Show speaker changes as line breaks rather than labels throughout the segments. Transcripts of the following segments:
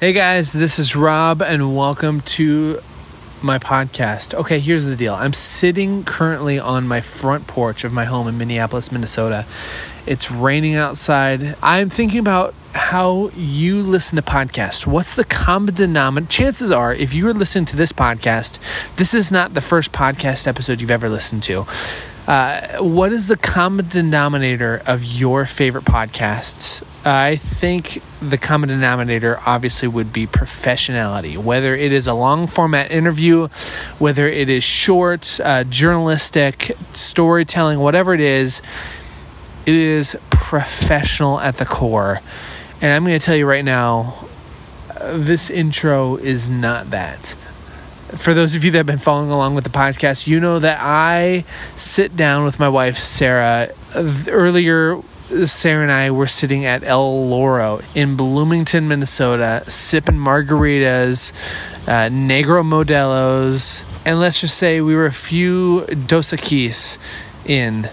Hey guys, this is Rob, and welcome to my podcast. Okay, here's the deal. I'm sitting currently on my front porch of my home in Minneapolis, Minnesota. It's raining outside. I'm thinking about how you listen to podcasts. What's the common denominator? Chances are, if you are listening to this podcast, this is not the first podcast episode you've ever listened to. Uh, what is the common denominator of your favorite podcasts? I think the common denominator obviously would be professionality. Whether it is a long format interview, whether it is short, uh, journalistic, storytelling, whatever it is, it is professional at the core. And I'm going to tell you right now, uh, this intro is not that for those of you that have been following along with the podcast, you know that I sit down with my wife, Sarah. Earlier, Sarah and I were sitting at El Loro in Bloomington, Minnesota, sipping margaritas, uh, Negro Modelos, and let's just say we were a few Dos Equis in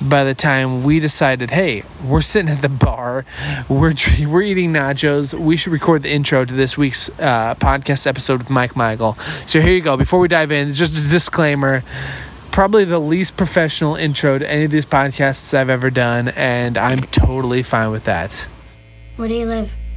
by the time we decided, hey, we're sitting at the bar, we're we're eating nachos, we should record the intro to this week's uh, podcast episode with Mike Michael. So here you go. Before we dive in, just a disclaimer. Probably the least professional intro to any of these podcasts I've ever done, and I'm totally fine with that.
Where do you live?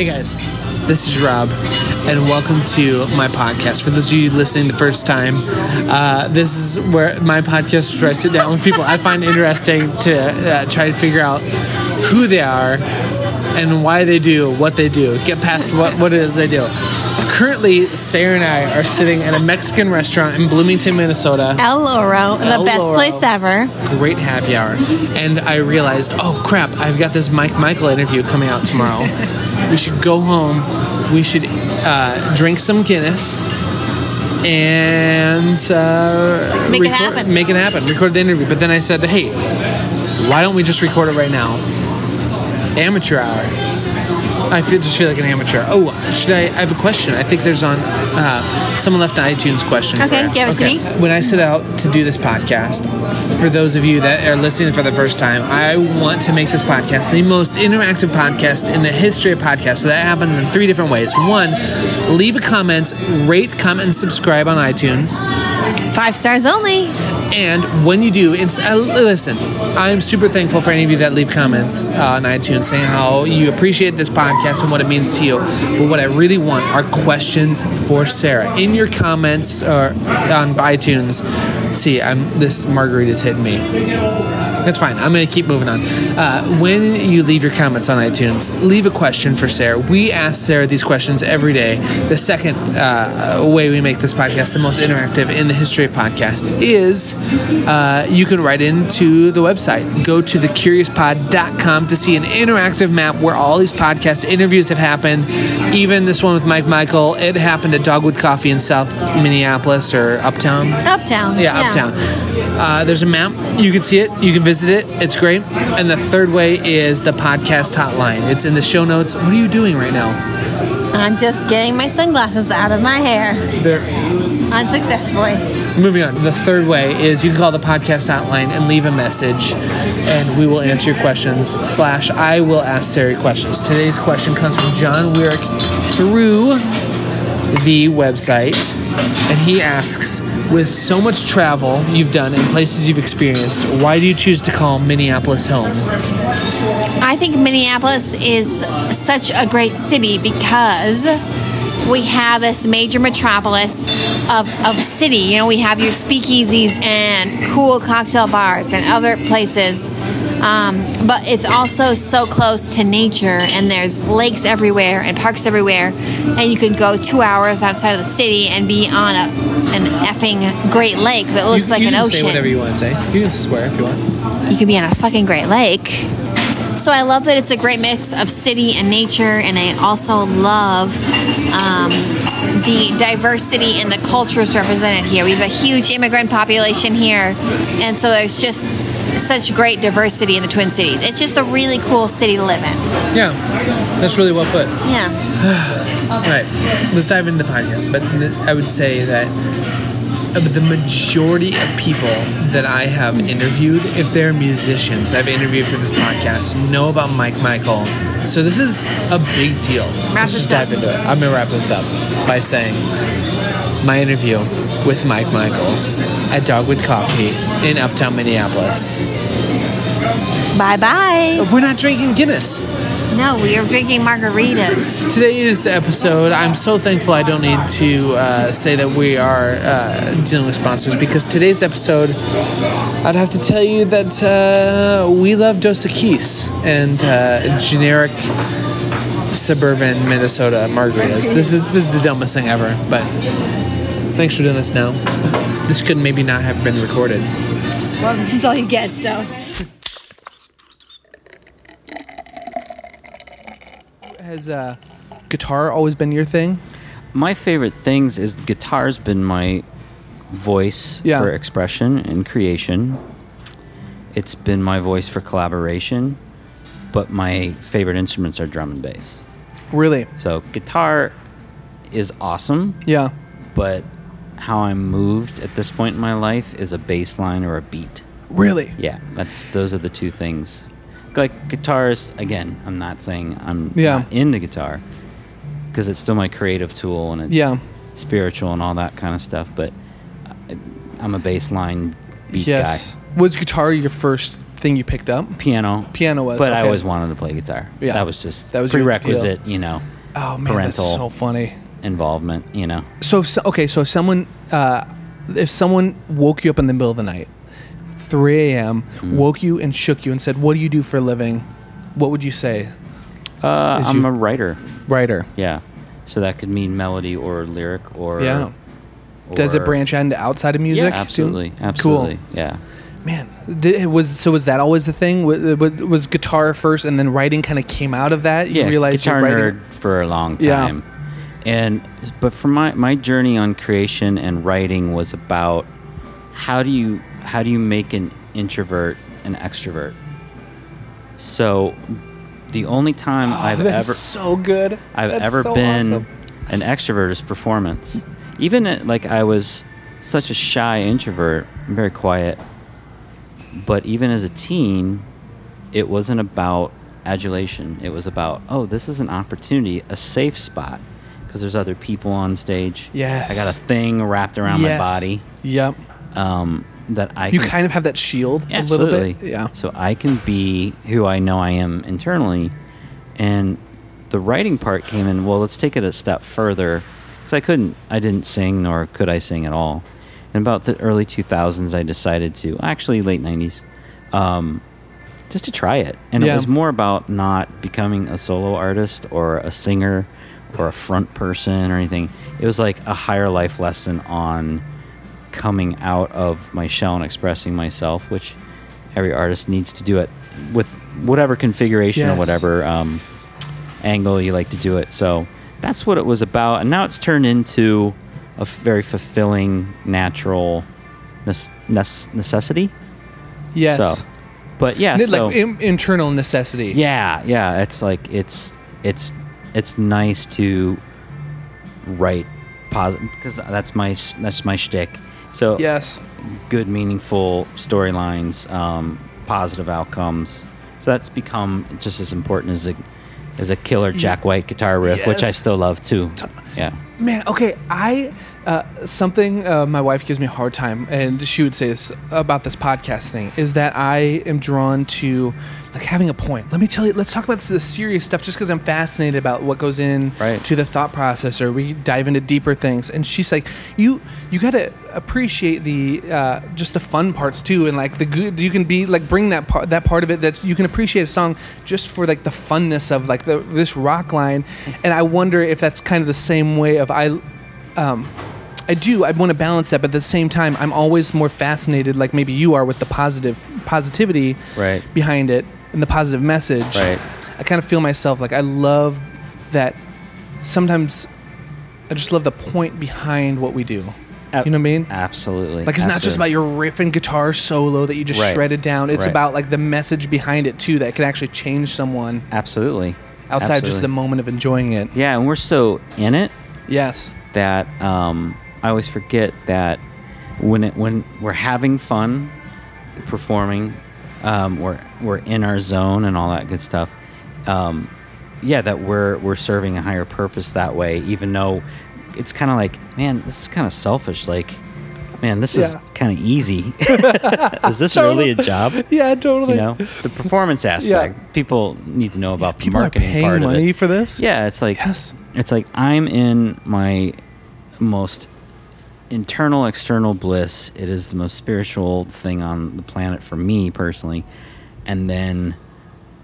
Hey guys, this is Rob, and welcome to my podcast. For those of you listening the first time, uh, this is where my podcast is where I sit down with people I find interesting to uh, try to figure out who they are and why they do what they do, get past what, what it is they do. Currently, Sarah and I are sitting at a Mexican restaurant in Bloomington, Minnesota.
El Loro, the
El
best
Loro.
place ever.
great happy hour. And I realized, oh crap, I've got this Mike Michael interview coming out tomorrow. we should go home. We should uh, drink some Guinness and uh,
Make it happen.
Make it happen. Record the interview. But then I said, hey, why don't we just record it right now? Amateur hour. I feel, just feel like an amateur. Oh, should I? I have a question. I think there's on. Uh, someone left an iTunes question.
Okay, give it to me.
When I set out to do this podcast, for those of you that are listening for the first time, I want to make this podcast the most interactive podcast in the history of podcasts. So that happens in three different ways. One, leave a comment, rate, comment, and subscribe on iTunes.
Five stars only.
And when you do, uh, listen, I'm super thankful for any of you that leave comments uh, on iTunes saying how you appreciate this podcast and what it means to you. But what I really want are questions for Sarah. In your comments or on iTunes, see, I'm this margarita's hitting me. That's fine. I'm going to keep moving on. Uh, when you leave your comments on iTunes, leave a question for Sarah. We ask Sarah these questions every day. The second uh, way we make this podcast the most interactive in the history of podcast is uh, you can write into the website. Go to thecuriouspod.com to see an interactive map where all these podcast interviews have happened. Even this one with Mike Michael, it happened at Dogwood Coffee in South Minneapolis or Uptown.
Uptown.
Yeah, uptown. Uh, there's a map. You can see it. You can visit it. It's great. And the third way is the podcast hotline. It's in the show notes. What are you doing right now?
I'm just getting my sunglasses out of my hair
There.
unsuccessfully.
Moving on. The third way is you can call the podcast hotline and leave a message, and we will answer your questions. Slash, I will ask Sarah questions. Today's question comes from John Weirick through the website, and he asks, with so much travel you've done and places you've experienced, why do you choose to call Minneapolis home?
I think Minneapolis is such a great city because we have this major metropolis of, of city. You know, we have your speakeasies and cool cocktail bars and other places Um, but it's also so close to nature, and there's lakes everywhere and parks everywhere, and you could go two hours outside of the city and be on a, an effing Great Lake that looks
you,
like
you
an
can
ocean.
Say whatever you want to say. You can swear if you want.
you could be on a fucking Great Lake. So I love that it's a great mix of city and nature, and I also love um, the diversity and the cultures represented here. We have a huge immigrant population here, and so there's just such great diversity in the Twin Cities. It's just a really cool city to live in.
Yeah, that's really well put.
Yeah.
All right, let's dive into the podcast. But I would say that the majority of people that I have interviewed, if they're musicians I've interviewed for this podcast, know about Mike Michael. So this is a big deal.
Wrap
let's just dive
up.
into it. I'm gonna wrap this up by saying my interview with Mike Michael at Dogwood Coffee in Uptown Minneapolis.
Bye bye.
We're not drinking Guinness.
No, we are drinking margaritas.
Today's episode, I'm so thankful I don't need to uh, say that we are uh, dealing with sponsors because today's episode, I'd have to tell you that uh, we love Dos Equis and uh, generic suburban Minnesota margaritas. This is this is the dumbest thing ever, but thanks for doing this now. This could maybe not have been recorded.
Well, this is all you get, so.
Has uh, guitar always been your thing?
my favorite things is guitar's been my voice
Yeah.
for expression and creation. It's been my voice for collaboration, but my favorite instruments are drum and bass.
Really?
So guitar is awesome,
Yeah.
but how I'm moved at this point in my life is a bass line or a beat.
Really?
Yeah, that's those are the two things. Like guitars, again, I'm not saying I'm
Yeah.
not into guitar because it's still my creative tool and it's
Yeah.
spiritual and all that kind of stuff. But I, I'm a bass line beat
Yes.
guy.
Was guitar your first thing you picked up?
Piano,
Piano was,
but I always wanted to play guitar.
Yeah.
that was just
That was
prerequisite, you know,
Oh man,
Parental.
that's so funny.
Involvement. You know,
So, if so okay, so if someone, uh, if someone woke you up in the middle of the night, 3 a.m.,
Hmm.
woke you and shook you and said, "What do you do for a living?" What would you say?
uh, I'm
you-
a writer.
Writer.
Yeah, so that could mean melody or lyric or
Yeah. Does it
or-
branch into outside of music?
Yeah,
too?
absolutely, absolutely.
Cool.
Yeah.
Man, did, was so was that always the thing? Was, was, was guitar first, and then writing kind of came out of that? You
yeah,
realized
guitar
you're writing.
nerd for a long
Yeah.
And but for my my journey on creation and writing was about how do you how do you make an introvert an extrovert? So the only time oh, I've
Oh,
ever
so good.
I've
That's
ever
so
been
awesome.
an extrovert is performance. Even at, like I was such a shy introvert, I'm very quiet. But even as a teen, it wasn't about adulation. It was about, oh, this is an opportunity, a safe spot, because there's other people on stage.
Yes.
I got a thing wrapped around
Yes.
my body
Yep.
um, that I
You
can
kind of have that shield a
Absolutely.
little bit. Yeah.
So I can be who I know I am internally. And the writing part came in, well, let's take it a step further. Because I couldn't, I didn't sing, nor could I sing at all. In about the early 2000s, I decided to, actually, late 90s, um, just to try it. And
Yeah.
it was more about not becoming a solo artist or a singer or a front person or anything. It was like a higher life lesson on coming out of my shell and expressing myself, which every artist needs to do it with whatever configuration
Yes.
or whatever um, angle you like to do it. So that's what it was about. And now it's turned into a very fulfilling, natural necessity.
Yes.
So, but yeah,
Like
so
in- internal necessity.
yeah, yeah. It's like it's it's it's nice to write positive because that's my that's my shtick. So
Yes.
good, meaningful storylines, um, positive outcomes. So that's become just as important as a as a killer Jack White guitar riff, which I still love too. Yeah.
Man, okay, I something uh, my wife gives me a hard time, and she would say this about this podcast thing is that I am drawn to like having a point. Let me tell you. Let's talk about this, the serious stuff, just because I'm fascinated about what goes in
Right.
to the thought process, or we dive into deeper things. And she's like, you you got to appreciate the uh, just the fun parts too, and like the good. You can be like bring that part that part of it that you can appreciate a song just for like the funness of like the this rock line. And I wonder if that's kind of the same way of I. Um, I do. I want to balance that, but at the same time, I'm always more fascinated, like maybe you are, with the positive positivity
Right.
behind it and the positive message.
Right.
I kind of feel myself like I love that. Sometimes I just love the point behind what we do. You know what I mean?
Absolutely.
Like it's not just about your riff and guitar solo that you just
Right.
shredded down. It's
Right.
about like the message behind it too that can actually change someone
Absolutely.
outside just the moment of enjoying it.
Yeah, and we're so in it
Yes.
that um, I always forget that when it, when we're having fun performing, um, we're we're in our zone and all that good stuff. Um, yeah, that we're we're serving a higher purpose that way, even though it's kind of like, man, this is kind of selfish. Like, man, this is kind of easy. is this really a job?
Yeah, totally.
You know, the performance aspect. Yeah. People need to know about the
People are
marketing
paying
part of
money
it.
for this.
Yeah, it's like
Yes.
it's like I'm in my most internal external bliss. It is the most spiritual thing on the planet for me personally. And then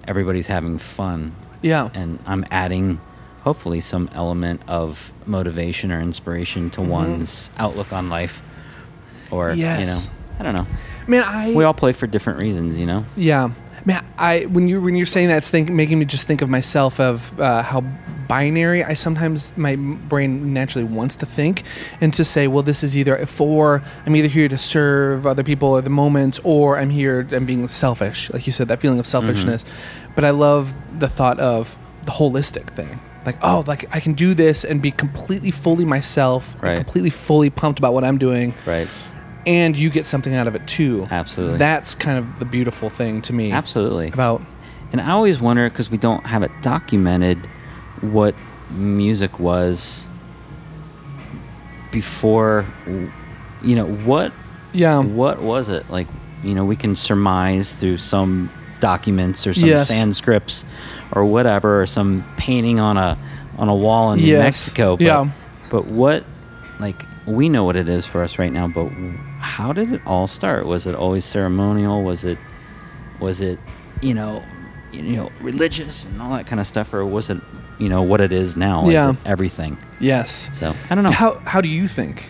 everybody's having fun
Yeah.
and I'm adding hopefully some element of motivation or inspiration to one's outlook on life or you
Mm-hmm.
Know, I don't know.
Man, I
We all play for different reasons, you know.
Yeah, man. I when you when you're saying that, it's think, making me just think of myself of uh, how binary. I sometimes my brain naturally wants to think and to say, well, this is either for I'm either here to serve other people or the moment, or I'm here I'm being selfish, like you said, that feeling of selfishness. But I love the thought of the holistic thing. Like, oh, like I can do this and be completely fully myself, and
Right.
completely fully pumped about what I'm doing,
Right.
And you get something out of it too.
Absolutely.
That's kind of the beautiful thing to me.
Absolutely.
About
And I always wonder because we don't have it documented what music was before. You know what?
yeah,
What was it like? You know, we can surmise through some documents or some
Yes.
Sanscripts or whatever, or some painting on a on a wall in New Mexico. But,
Yeah.
But what? Like we know what it is for us right now, but how did it all start? Was it always ceremonial? Was it? Was it? You know, you know, religious and all that kind of stuff, or was it? You know what it is now?
Yeah.
Is it everything?
yes.
So I don't know.
How how do you think?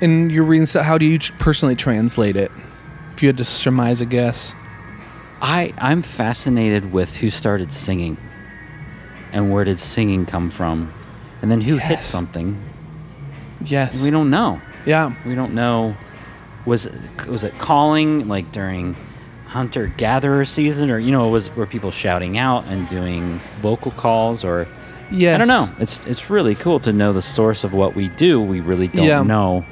In your reading, how do you personally translate it? If you had to surmise a guess.
I I'm fascinated with who started singing, and where did singing come from, and then who hit something.
Yes.
We don't know.
Yeah.
We don't know. Was it, was it calling like during hunter gatherer season, or you know, was were people shouting out and doing vocal calls, or
Yes.
I don't know. It's it's really cool to know the source of what we do. We really don't
Yeah.
know.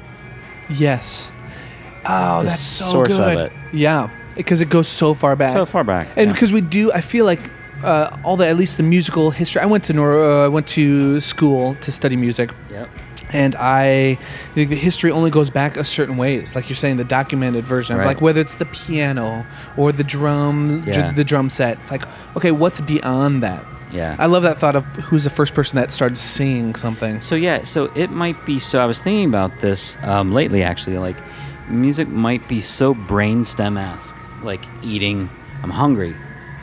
Yes. Oh, that's so
source of
good.
it.
Yeah, because it goes so far back.
So far back,
and
yeah.
because we do, I feel like uh, all the at least the musical history. I went to Nor- uh, I went to school to study music.
Yep.
And I think the history only goes back a certain ways, like you're saying, the documented version,
Right.
like whether it's the piano or the drum, dr-
Yeah.
the drum set. Like, okay, what's beyond that?
Yeah.
I love that thought of who's the first person that started singing something.
So yeah, so it might be. So I was thinking about this um, lately, actually. Like, music might be so brainstem esque, like eating. I'm hungry.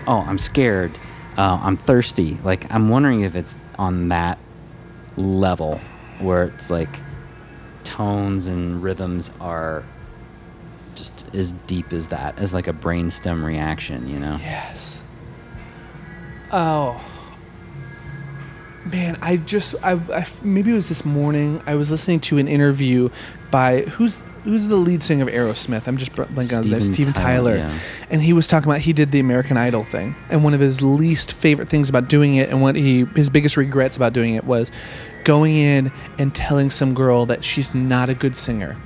Oh, I'm scared. Uh, I'm thirsty. Like, I'm wondering if it's on that level where it's like tones and rhythms are just as deep as that, as like a brainstem reaction. You know?
Yes. Oh. Man, I just I, I maybe it was this morning. I was listening to an interview by who's who's the lead singer of Aerosmith. I'm just blanking on his name.
Steven
Tyler,
Tyler, yeah.
and he was talking about he did the American Idol thing, and one of his least favorite things about doing it, and what he his biggest regrets about doing it was going in and telling some girl that she's not a good singer.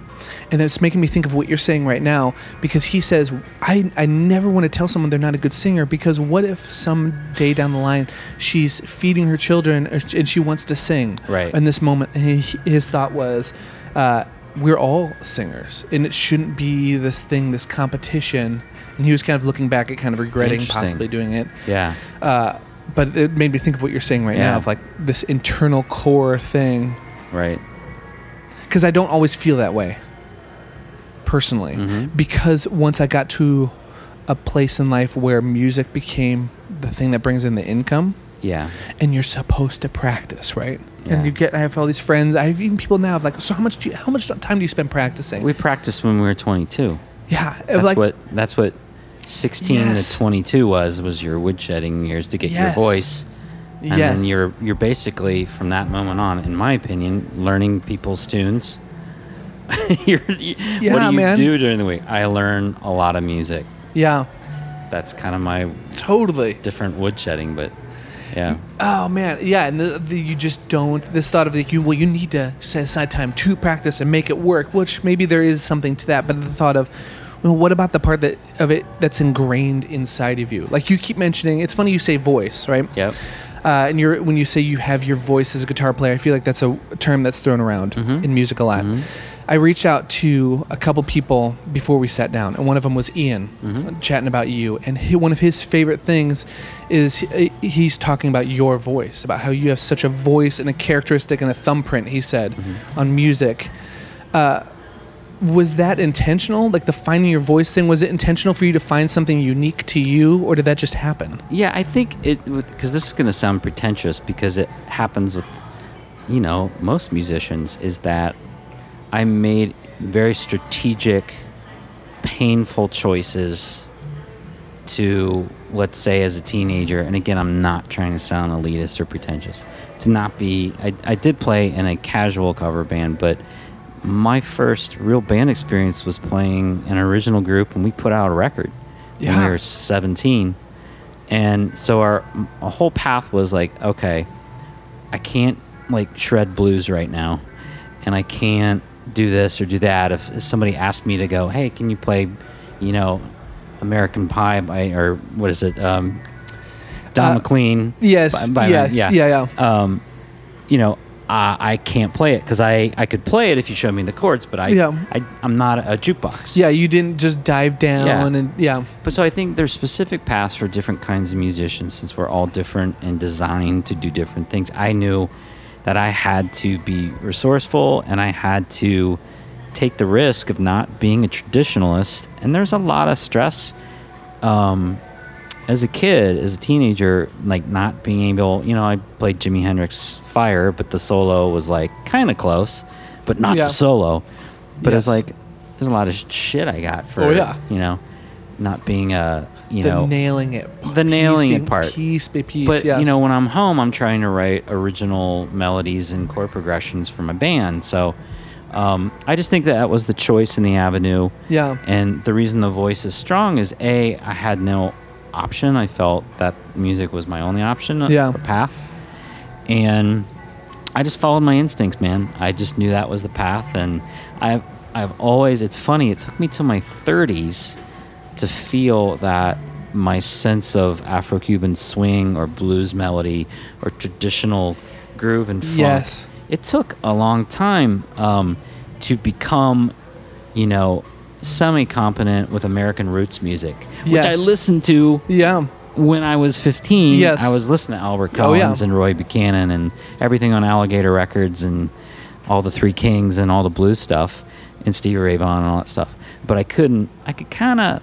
And it's making me think of what you're saying right now because he says, I, I never want to tell someone they're not a good singer because what if some day down the line she's feeding her children uh, and she wants to sing?
Right.
In this moment, his thought was, uh, we're all singers, and it shouldn't be this thing, this competition. And he was kind of looking back at kind of regretting possibly doing it.
Yeah.
Uh, but it made me think of what you're saying right
Yeah.
now of like this internal core thing
Right.
because I don't always feel that way personally.
Mm-hmm.
Because once I got to a place in life where music became the thing that brings in the income,
Yeah.
and you're supposed to practice, right?
Yeah.
And you get, I have all these friends. I have even people now of like, so how much do you, how much time do you spend practicing?
We practiced when we were 22.
yeah,
That's
like
what that's what 16
Yes.
to 22 was was your woodshedding years to get
Yes.
your voice. And
yeah,
then you're you're basically from that moment on, in my opinion, learning people's tunes. you, what do you
man.
do during the week? I learn a lot of music.
yeah,
That's kind of my
totally.
different woodshedding, but yeah.
Oh man, yeah, and the, the, you just don't. This thought of like you, well, you need to set aside time to practice and make it work. Which maybe there is something to that, but the thought of, well, what about the part that of it that's ingrained inside of you? Like you keep mentioning, it's funny you say voice, right?
Yep.
Uh, and you're when you say you have your voice as a guitar player, I feel like that's a term that's thrown around in music a lot. I reached out to a couple people before we sat down, and one of them was Ian, chatting about you. And he, one of his favorite things is he, he's talking about your voice, about how you have such a voice and a characteristic and a thumbprint. He said on music. Uh, was that intentional? Like the finding your voice thing, was it intentional for you to find something unique to you, or did that just happen?
Yeah, I think it because this is going to sound pretentious because it happens with you know most musicians is that I made very strategic, painful choices to let's say as a teenager, and again, I'm not trying to sound elitist or pretentious. To not be, I, I did play in a casual cover band, but my first real band experience was playing an original group, and we put out a record when we were 17 and so our, our whole path was like okay i can't like shred blues right now and i can't do this or do that. If, if somebody asked me to go hey can you play you know american pie by or what is it um don
Uh,
mclean?
yes,
by- by-
yeah,
yeah
yeah,
um you know I, I can't play it because I, I could play it if you showed me the chords, but I,
Yeah.
I I'm not a jukebox.
Yeah, you didn't just dive down
Yeah.
and yeah.
But so I think there's specific paths for different kinds of musicians since we're all different and designed to do different things. I knew that I had to be resourceful and I had to take the risk of not being a traditionalist. And there's a lot of stress um, as a kid, as a teenager, like not being able, you know, I played Jimi Hendrix Fire, but the solo was like kind of close, but not
Yeah.
the solo. But it's
Yes.
like, there's a lot of sh- shit I got for,
Oh, yeah.
you know, not being a, you
the
know,
nailing it.
the nailing it part.
Piece by piece.
but
yes.
you know, when I'm home, I'm trying to write original melodies and chord progressions for my band. So um, I just think that that was the choice in the avenue.
Yeah.
And the reason the voice is strong is a I had no option. I felt that music was my only option, uh,
Yeah.
path, and I just followed my instincts, man. I just knew that was the path, and I've I've always. It's funny. It took me to my 30s to feel that my sense of Afro-Cuban swing or blues melody or traditional groove and funk.
Yes.
It took a long time um, to become, you know, semi-competent with American roots music, which I listened to
yeah.
when I was 15,
Yes.
I was listening to Albert
Oh, yeah.
Collins and Roy Buchanan and everything on Alligator Records and all the Three Kings and all the blues stuff and Stevie Ray Vaughan and all that stuff. But I couldn't, I could kind of,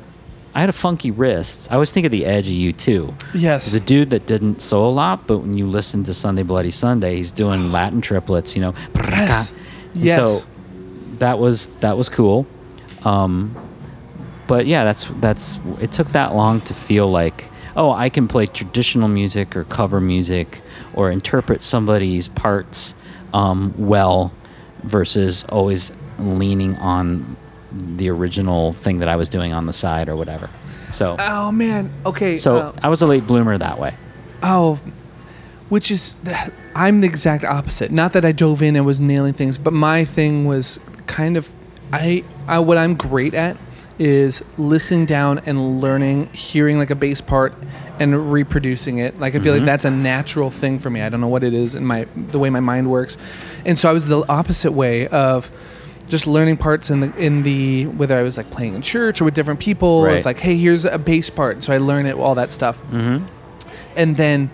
I had a funky wrist. I always think of the edge of U2.
Yes.
the dude that didn't sew a lot, but when you listen to Sunday Bloody Sunday, he's doing Latin triplets, you know.
Yes.
And
Yes.
So that was that was cool. Um, but yeah, that's that's it took that long to feel like oh, I can play traditional music or cover music or interpret somebody's parts um, well versus always leaning on the original thing that I was doing on the side or whatever. So
Oh man. Okay.
so
uh,
I was a late bloomer that way.
Oh, which is that I'm the exact opposite. Not that I dove in and was nailing things, but my thing was kind of I, I what I'm great at is listening down and learning, hearing like a bass part and reproducing it. Like I feel like that's a natural thing for me. I don't know what it is in my the way my mind works. And so I was the opposite way of just learning parts in the in the whether I was like playing in church or with different people.
Right.
It's like, hey, here's a bass part. So I learn it, all that stuff.
Mm-hmm.
And then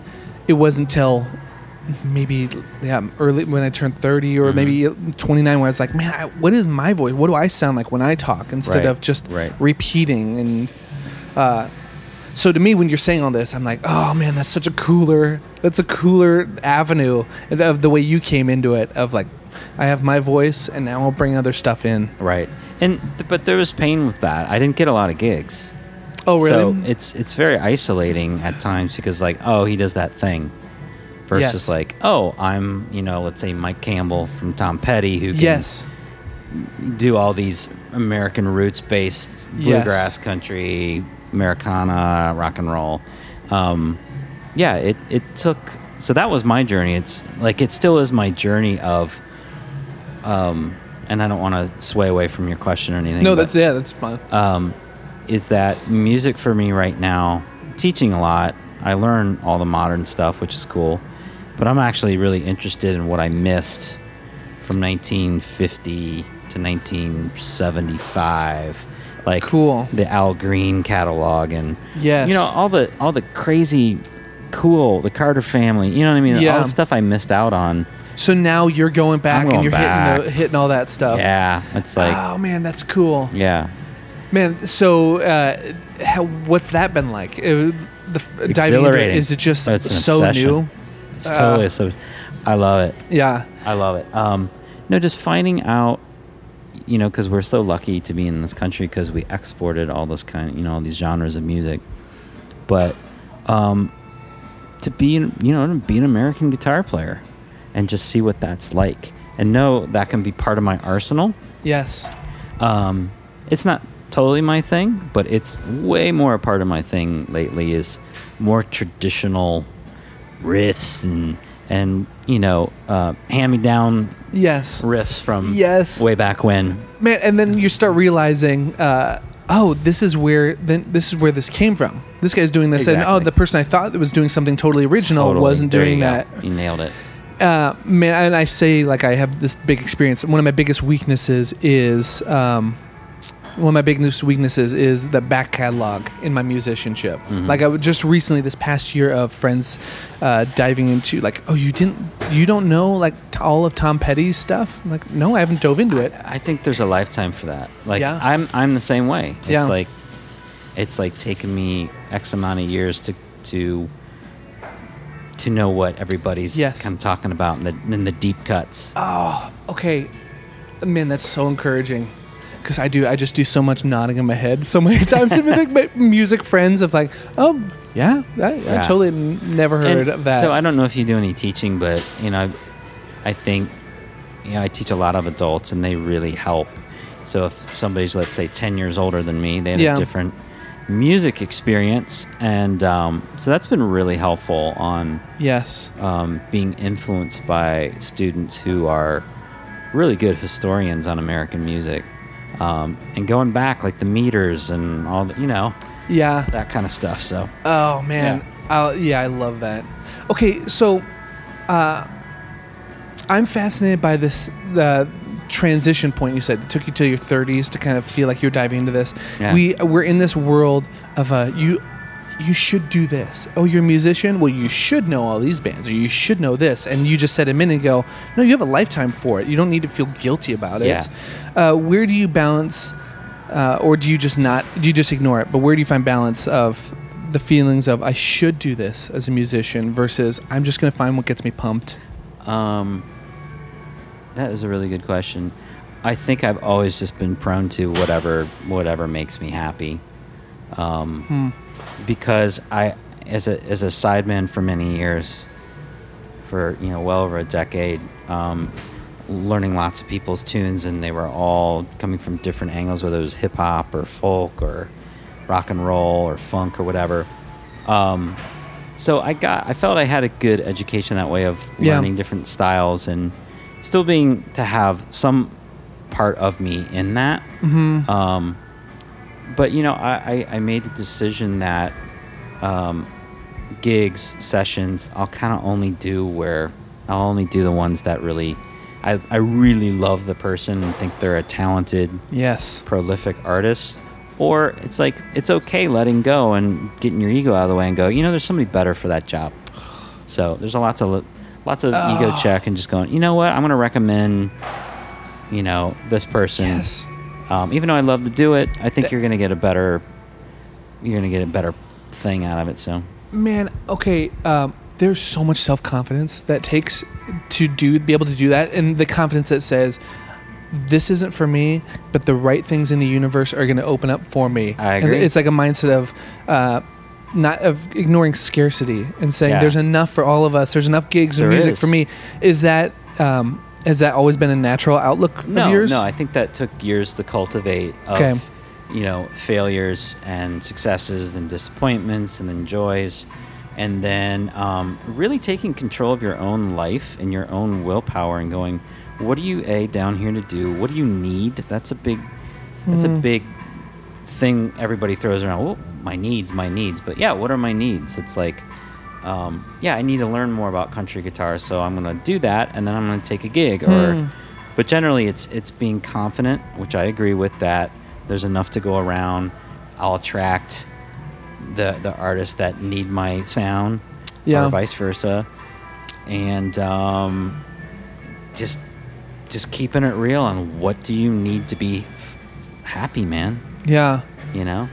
it wasn't until maybe yeah early when I turned 30 or maybe 29 where I was like, man, I, what is my voice? What do I sound like when I talk instead
Right,
of just
right.
repeating and uh, so to me when you're saying all this i'm like oh man that's such a cooler that's a cooler avenue of the way you came into it of like i have my voice and now i'll bring other stuff in
Right. And th- but there was pain with that. I didn't get a lot of gigs.
oh really
So it's it's very isolating at times because like oh he does that thing, versus
Yes.
like oh I'm you know let's say Mike Campbell from Tom Petty who can
yes
do all these American roots based bluegrass country Americana rock and roll. Um, yeah, it it took so that was my journey. It's like it still is my journey of. Um, and I don't want to sway away from your question or anything.
no
but-
that's yeah that's fun
um, is that music for me right now, teaching a lot. I learn all the modern stuff, which is cool. But I'm actually really interested in what I missed from 1950 to 1975. Like
Cool.
the Al Green catalog and
Yes.
you know all the all the crazy cool the Carter family. You know what I mean?
Yeah.
All the stuff I missed out on.
so now you're going back
going
and you're
back.
hitting the, hitting all that stuff
Yeah, it's like
oh man that's cool
yeah.
man so uh how, what's that been like uh, the diving into it, is it just
It's
so
obsession.
new
It's totally
Uh,
so. I love it.
yeah
I love it. Um, no, just finding out, you know, because we're so lucky to be in this country because we exported all this kind, you know, all these genres of music. But um, to be, you know, to be an American guitar player and just see what that's like, and know that can be part of my arsenal.
yes
Um, it's not totally my thing, but it's way more a part of my thing lately. Is more traditional riffs and and you know uh, hand me down
yes
riffs from
Yes.
way back when.
man and then you start realizing uh, oh this is where then this is where this came from this guy's doing this and oh the person i thought that was doing something totally original
Totally.
wasn't
There
doing
you
that
You nailed it.
uh, man and i say like i have this big experience one of my biggest weaknesses is um, one of my biggest weaknesses is the back catalog in my musicianship.
Mm-hmm.
Like I would just recently, this past year, of friends uh, diving into like, oh, you didn't, you don't know like t- all of Tom Petty's stuff. I'm like, no, I haven't dove into it.
I think there's a lifetime for that. Like
Yeah.
I'm I'm the same way. It's
Yeah.
like it's like taking me X amount of years to to to know what everybody's
Yes.
kind of talking about in the in the deep cuts.
Oh, okay, man, that's so encouraging. Because I do, I just do so much nodding in my head so many times with like my music friends of like, oh yeah, I, I totally n- never heard
And
of that.
So I don't know if you do any teaching, but you know, I think you know, I teach a lot of adults, and they really help. So if somebody's let's say ten years older than me, they have
Yeah.
a different music experience, and um, so that's been really helpful on
yes,
um, being influenced by students who are really good historians on American music. Um, and going back like the meters and all the, you know
yeah.
that kind of stuff. So
Oh man, yeah. yeah, I love that. Okay, so uh, I'm fascinated by this the transition point you said it took you to your 30s to kind of feel like you're diving into this.
Yeah.
We we're in this world of uh, you you should do this. Oh, you're a musician? Well, you should know all these bands, or you should know this. And you just said a minute ago, no, you have a lifetime for it. You don't need to feel guilty about it.
Yeah.
Uh, where do you balance, uh, or do you just not? Do you just ignore it? But where do you find balance of the feelings of I should do this as a musician versus I'm just going to find what gets me pumped?
Um, that is a really good question. I think I've always just been prone to whatever whatever makes me happy, um, because I as a as a sideman for many years, for you know well over a decade, um, learning lots of people's tunes, and they were all coming from different angles, whether it was hip hop or folk or rock and roll or funk or whatever. Um, so I got I felt I had a good education that way of
Yeah.
learning different styles and still being to have some part of me in that.
Mm-hmm.
Um, but you know, I, I, I made the decision that um, gigs, sessions, I'll kind of only do where I'll only do the ones that really, I, I really love the person and think they're a talented,
Yes.
prolific artist. Or it's like it's okay letting go and getting your ego out of the way and go. You know, there's somebody better for that job. So there's a lots of lots of ego
Oh.
check and just going. You know what? I'm going to recommend. You know this person.
Yes.
Um, even though I love to do it, I think you're going to get a better. You're to get a better thing out of it. So
Man, okay. Um, there's so much self confidence that takes to do be able to do that, and the confidence that says, "This isn't for me," but the right things in the universe are going to open up for me.
I
And
agree.
it's like a mindset of. Uh, not of ignoring scarcity and saying
Yeah.
there's enough for all of us. There's enough gigs and
There
music
is.
for me. Is that um, has that always been a natural outlook
no,
of yours?
no, I think that took years to cultivate. Of,
Okay.
You know, failures and successes, and disappointments, and then joys, and then um, really taking control of your own life and your own willpower, and going, what are you a down here to do? What do you need? That's a big, that's
Hmm.
a big thing everybody throws around. Well, my needs, my needs. But yeah, what are my needs? It's like, um, yeah, I need to learn more about country guitar, so I'm gonna do that, and then I'm gonna take a gig. Or, but generally, it's it's being confident, which I agree with. That there's enough to go around. I'll attract the the artists that need my sound,
Yeah.
or vice versa, and um, just just keeping it real on what do you need to be f- happy, man.
Yeah.
You know.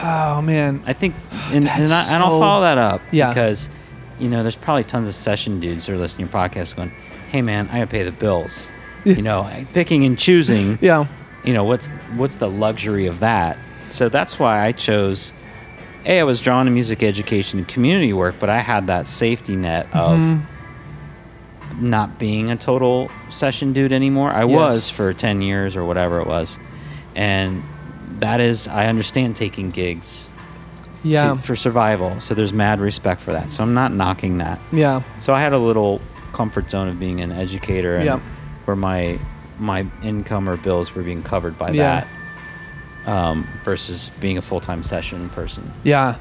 Oh man.
I think, and, and, I, and I'll follow that up
Yeah.
because, you know, there's probably tons of session dudes who are listening to your podcast going, "Hey, man, I gotta pay the bills." You know, picking and choosing.
Yeah.
You know, what's what's the luxury of that? So that's why I chose. A, I was drawn to music education and community work, but I had that safety net of
Mm-hmm.
not being a total session dude anymore. I
Yes.
was for 10 years or whatever it was. And that is, I understand taking gigs
Yeah.
to, for survival. So there's mad respect for that. So I'm not knocking that.
yeah.
So I had a little comfort zone of being an educator and
Yeah.
where my my income or bills were being covered by
Yeah.
that um, versus being a full time session person.
Yeah.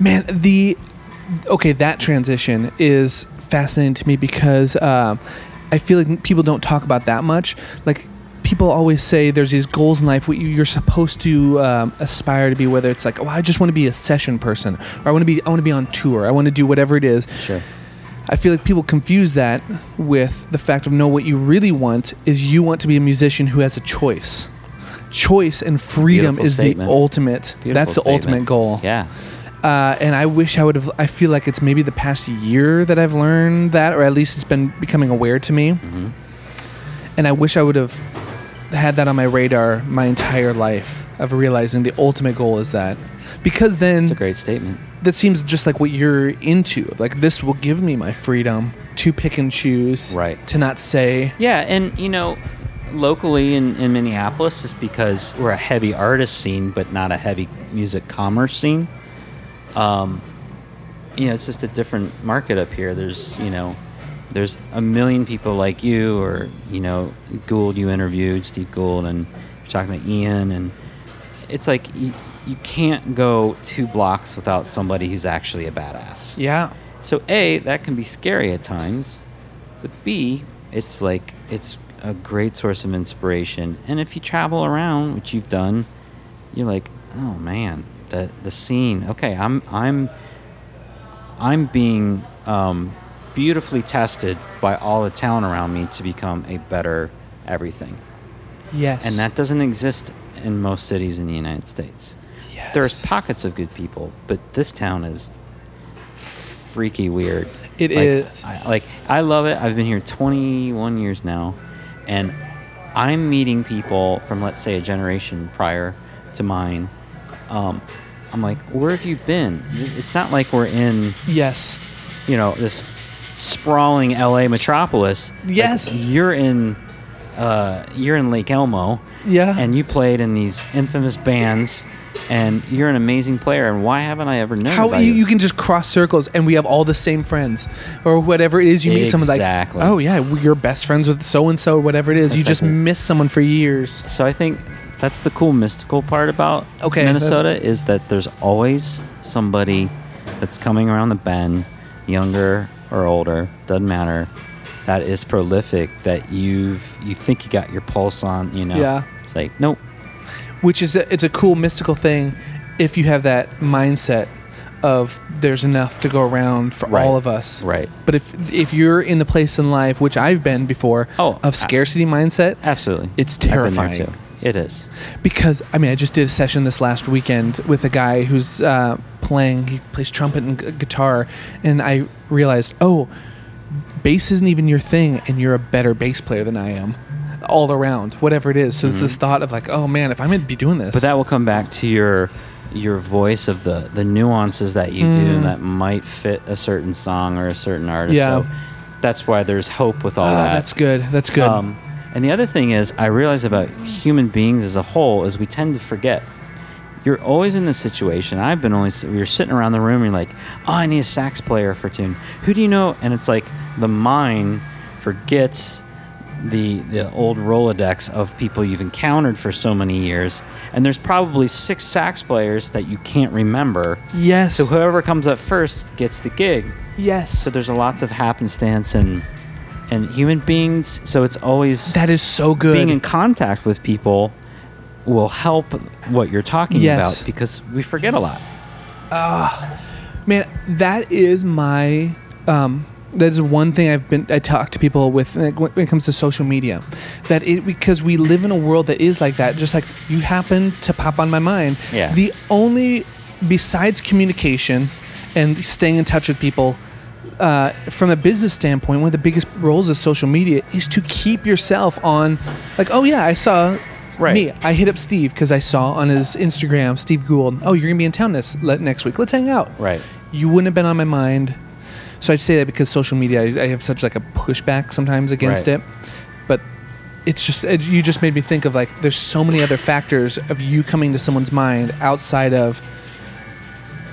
Man, the okay, that transition is fascinating to me because um, I feel like people don't talk about that much. Like people always say there's these goals in life what you're supposed to um, aspire to be whether it's like oh I just want to be a session person or I want to be I want to be on tour I want to do whatever it is
Sure.
I feel like people confuse that with the fact of no, what you really want is you want to be a musician who has a choice. Choice and freedom
Beautiful
is
statement.
the ultimate.
Beautiful
that's the
statement.
ultimate goal.
Yeah.
Uh, and I wish I would have. I feel like it's maybe the past year that I've learned that, or at least it's been becoming aware to me.
Mm-hmm.
And I wish I would have had that on my radar my entire life of realizing the ultimate goal is that. Because then
It's a great statement.
that seems just like what you're into. Like this will give me my freedom to pick and choose,
Right.
To not say,
Yeah, and you know, locally in, in Minneapolis, just because we're a heavy artist scene, but not a heavy music commerce scene. Um, you know, it's just a different market up here. There's, you know, there's a million people like you, or you know, Gould you interviewed, Steve Gould, and you're talking to Ian, and it's like you, you can't go two blocks without somebody who's actually a badass.
yeah,
So A, that can be scary at times, but B, it's like it's a great source of inspiration. And if you travel around, which you've done, you're like, oh man, the the scene. Okay, I'm I'm I'm being um, beautifully tested by all the talent around me to become a better everything,
yes,
and that doesn't exist in most cities in the United States.
yes.
There's pockets of good people, but this town is freaky weird.
It
is.
is.
I, like I love it. I've been here 21 years now, and I'm meeting people from let's say a generation prior to mine. Um, I'm like, where have you been? It's not like we're in
yes,
you know this sprawling LA metropolis. Like,
Yes.
you're in uh, you're in Lake Elmo.
Yeah.
and you played in these infamous bands, and you're an amazing player. And why haven't I ever known
how
about
you,
you?
you can just cross circles and we have all the same friends or whatever it is. You meet someone like,
Exactly.
oh yeah, you're best friends with so and so, whatever it is. you just
like-
miss someone for years.
So I think that's the cool mystical part about
Okay,
Minnesota is that there's always somebody that's coming around the bend, younger or older, doesn't matter, that is prolific that you've you think you got your pulse on, you know.
Yeah.
It's like, nope.
which is a, it's a cool mystical thing if you have that mindset of there's enough to go around for
Right.
all of us
Right.
but if if you're in the place in life which i've been before
Oh,
of scarcity mindset
Absolutely.
It's
I've been there
terrifying.
too. It is.
because i mean i just did a session this last weekend with a guy who's uh, playing he plays trumpet and gu- guitar and i realized oh bass isn't even your thing and you're a better bass player than i am all around whatever it is so it's this thought of like oh man if i'm going to be doing this
Mm-hmm. But that will come back to your your voice of the the nuances that you do that might fit a certain song or a certain artist.
Mm. Yeah.
So that's why there's hope with all
Ah,
that.
that's good that's good
Um, and the other thing is, I realize about human beings as a whole is we tend to forget. You're always in this situation. I've been always. You're sitting around the room. and You're like, oh, I need a sax player for tune. Who do you know? And it's like the mind forgets the the old Rolodex of people you've encountered for so many years. And there's probably six sax players that you can't remember.
yes
So whoever comes up first gets the gig.
yes
So there's a lots of happenstance and and human beings. So it's always
That is so good.
being in contact with people will help what you're talking
Yes.
about because we forget a lot.
Man, that is my um that is one thing I've been I talk to people with when when it comes to social media. That it because we live in a world that is like that, just like you happen to pop on my mind.
Yeah.
The only besides communication and staying in touch with people uh, from a business standpoint, one of the biggest roles of social media is to keep yourself on, like, oh yeah, I saw
Right.
me. I hit up Steve because I saw on his Instagram, Steve Gould. Oh, you're gonna be in town this let, next week. Let's hang out.
Right.
You wouldn't have been on my mind. So I'd say that because social media, I, I have such like a pushback sometimes against
Right.
it. But it's just it, you just made me think of like there's so many other factors of you coming to someone's mind outside of.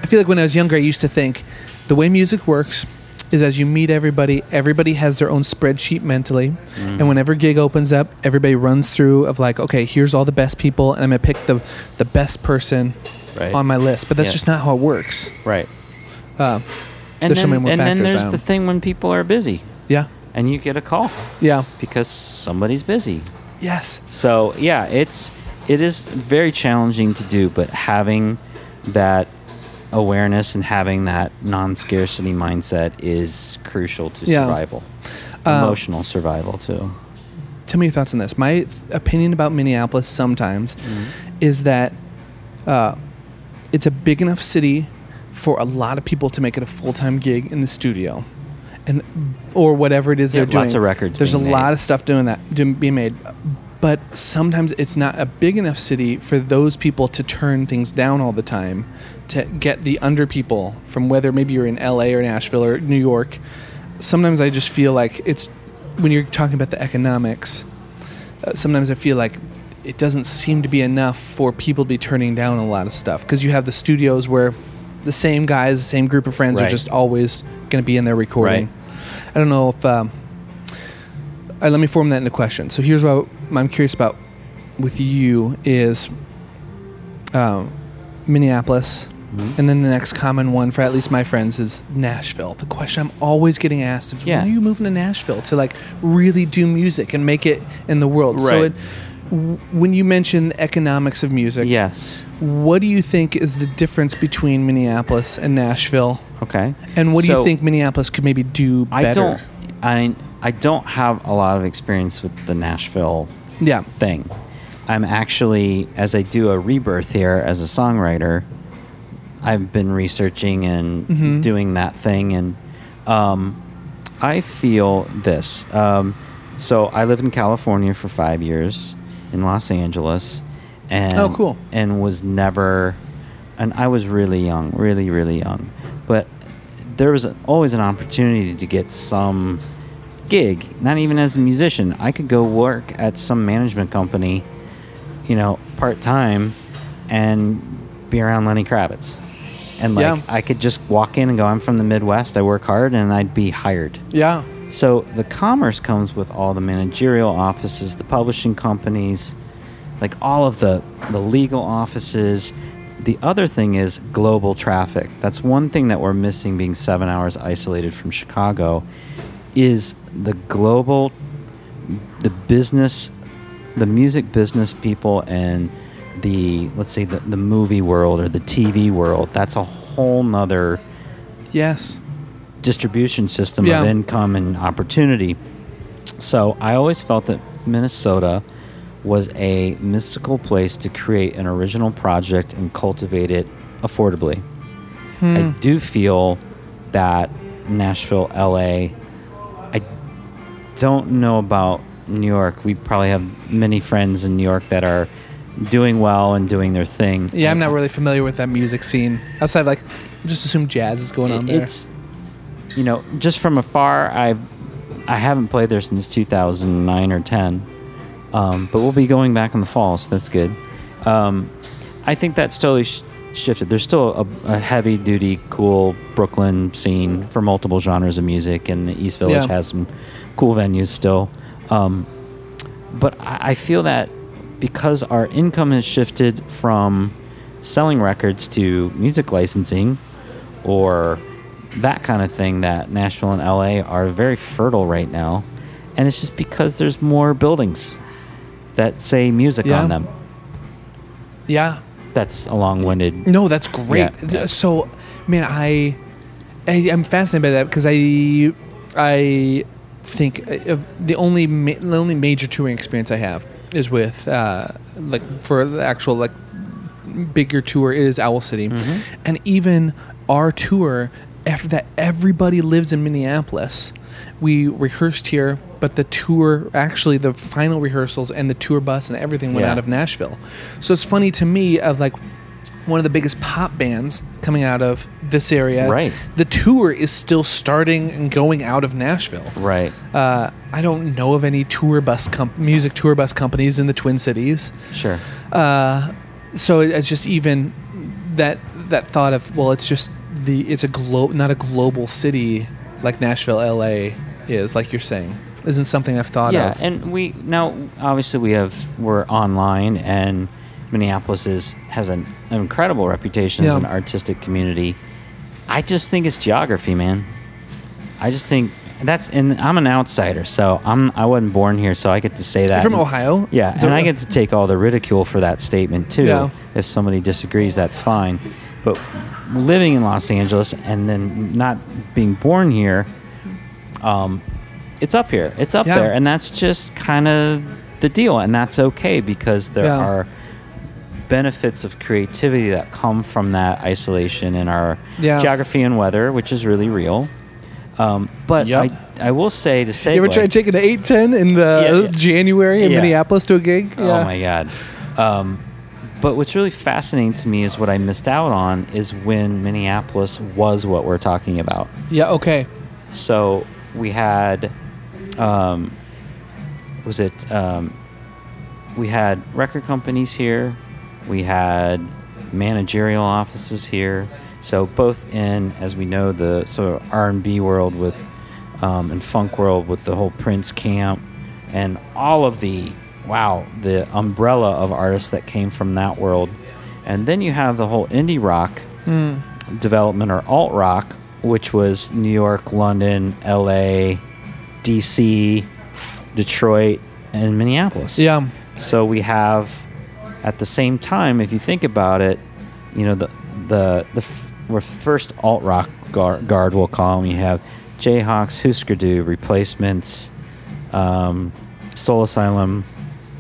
I feel like when I was younger, I used to think the way music works is as you meet everybody, everybody has their own spreadsheet mentally,
Mm-hmm.
and whenever gig opens up, everybody runs through of like, okay, here's all the best people, and I'm gonna pick the the best person
Right.
on my list. But that's
Yeah.
just not how it works.
Right.
Uh,
And
There's so
then,
many more
and then there's
um,
the thing when people are busy
yeah,
and you get a call
yeah,
because somebody's busy.
yes,
So yeah, it's it is very challenging to do, but having that awareness and having that non-scarcity mindset is crucial to
Yeah.
survival,
Um,
emotional survival too.
tell me your thoughts on this. My th- opinion about Minneapolis sometimes is that uh, it's a big enough city for a lot of people to make it a full time gig in the studio, and or whatever it is
Yeah,
they're doing.
lots of records
There's a lot of stuff doing that doing, being made, but sometimes it's not a big enough city for those people to turn things down all the time to get the under people from whether maybe you're in LA or Nashville or New York. Sometimes I just feel like it's when you're talking about the economics. Uh, sometimes I feel like it doesn't seem to be enough for people to be turning down a lot of stuff because you have the studios where the same guys, the same group of friends are just always going to be in there recording.
Right.
I don't know if. Um, uh, let me form that into a question. So here's what I'm curious about with you is um, Minneapolis,
Mm-hmm.
and then the next common one for at least my friends is Nashville. The question I'm always getting asked is,
Yeah.
when are you moving to Nashville to like really do music and make it in the world? So
Right.
it, w- when you mention the economics of music,
Yes.
what do you think is the difference between Minneapolis and Nashville?
Okay.
And what do you think Minneapolis could maybe do better?
I don't. I I don't have a lot of experience with the Nashville
Yeah.
thing. I'm actually, as I do a rebirth here as a songwriter, I've been researching and
Mm-hmm.
doing that thing, and um, I feel this. Um, so I lived in California for five years in Los Angeles, and
Oh, cool.
and was never, and I was really young, really really young, but there was always an opportunity to get some gig, not even as a musician. I could go work at some management company, you know, part time and be around Lenny Kravitz. And like
Yeah.
I could just walk in and go, I'm from the Midwest, I work hard and I'd be hired.
Yeah.
So the commerce comes with all the managerial offices, the publishing companies, like all of the the legal offices. The other thing is global traffic. That's one thing that we're missing being 7 hours isolated from Chicago is the global the business the music business people and the let's say the, the movie world or the TV world that's a whole nother
Yes.
distribution system
Yeah.
of income and opportunity. So I always felt that Minnesota was a mystical place to create an original project and cultivate it affordably.
Hmm.
I do feel that Nashville, LA, I don't know about New York. We probably have many friends in New York that are doing well and doing their thing.
Yeah, I'm not really familiar with that music scene outside. Like, just assume jazz is going on there.
It's you know just from afar. I've I haven't played there since 2009 or 10, um, but we'll be going back in the fall, so that's good. Um, I think that's totally sh- shifted. There's still a, a heavy duty, cool Brooklyn scene for multiple genres of music, and the East Village
Yeah.
has some cool venues still. Um, but I, I feel that because our income has shifted from selling records to music licensing or that kind of thing, that Nashville and LA are very fertile right now. And it's just because there's more buildings that say music
Yeah.
on them.
yeah.
That's a long winded.
No, that's great.
Yeah,
So, man, I, I I'm fascinated by that because I I think of the only ma- the only major touring experience I have is with uh, like for the actual like bigger tour is Owl City,
Mm-hmm.
and even our tour after that everybody lives in Minneapolis. We rehearsed here, but the tour actually the final rehearsals and the tour bus and everything went
Yeah.
out of Nashville. So it's funny to me of like one of the biggest pop bands coming out of this area.
Right.
The tour is still starting and going out of Nashville.
Right.
Uh, I don't know of any tour bus com- music tour bus companies in the Twin Cities.
Sure.
Uh, so it, it's just even that that thought of well, it's just the it's a glo- not a global city like Nashville, L.A. is like you're saying isn't something I've thought
yeah,
of.
Yeah, and we now obviously we have we're online, and Minneapolis is has an, an incredible reputation
Yeah.
as an artistic community. I just think it's geography, man. I just think that's and I'm an outsider, so I'm I wasn't born here, so I get to say that.
You're from
And-
Ohio,
Yeah,
Is
and I get to take all the ridicule for that statement too.
Yeah.
If somebody disagrees, that's fine. But living in Los Angeles and then not being born here, um, it's up here. It's up
Yeah.
there, and that's just kind of the deal, and that's okay because there
Yeah.
are benefits of creativity that come from that isolation in our
Yeah.
geography and weather, which is really real. Um, but
Yep.
I, I will say to say,
you ever tried taking the 810 in the
Yeah.
January in. Minneapolis to a gig?
Oh my god. Um, but what's really fascinating to me is what I missed out on is when Minneapolis was what we're talking about.
Yeah. Okay.
So we had, um, was it? Um, we had record companies here. We had managerial offices here. So both in, as we know, the sort of R and B world with, um, and funk world with the whole Prince camp, and all of the wow, the umbrella of artists that came from that world, and then you have the whole indie rock development or alt rock, which was New York, London, L.A., D.C., Detroit, and Minneapolis.
Yeah.
So we have, at the same time, if you think about it, you know the the the f- we're first alt rock guard, guard we'll call them. You have Jayhawks, Husker Du, Replacements, um, Soul Asylum,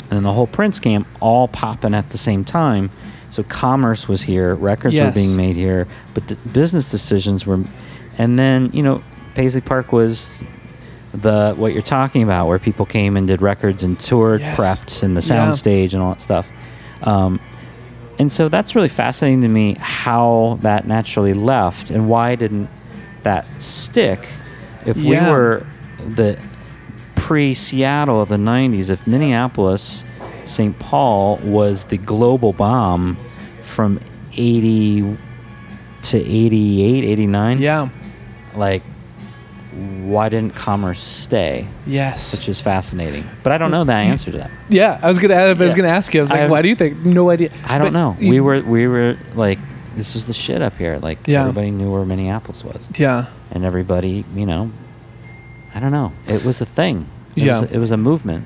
and then the whole Prince camp all popping at the same time. So commerce was here, records were being made here, but d- business decisions were, and then you know Paisley Park was the what you're talking about, where people came and did records and toured,
Yes.
prepped, and the
Yeah.
sound stage and all that stuff. Um, and so that's really fascinating to me how that naturally left and why didn't that stick if
Yeah.
we were the pre Seattle of the 90s, if Minneapolis, St. Paul was the global bomb from 80 to 88, 89
Yeah.
like why didn't commerce stay?
Yes.
Which is fascinating. But I don't know the mm. answer to that.
yeah, I was gonna. I was
Yeah.
gonna ask you. I was like,
I-
why do you think? No idea.
I don't
But
know.
you-
we were we were like this was the shit up here. Like
Yeah.
everybody knew where Minneapolis was.
Yeah.
And everybody, you know, I don't know. It was a thing. It
Yeah.
Was, it was a movement.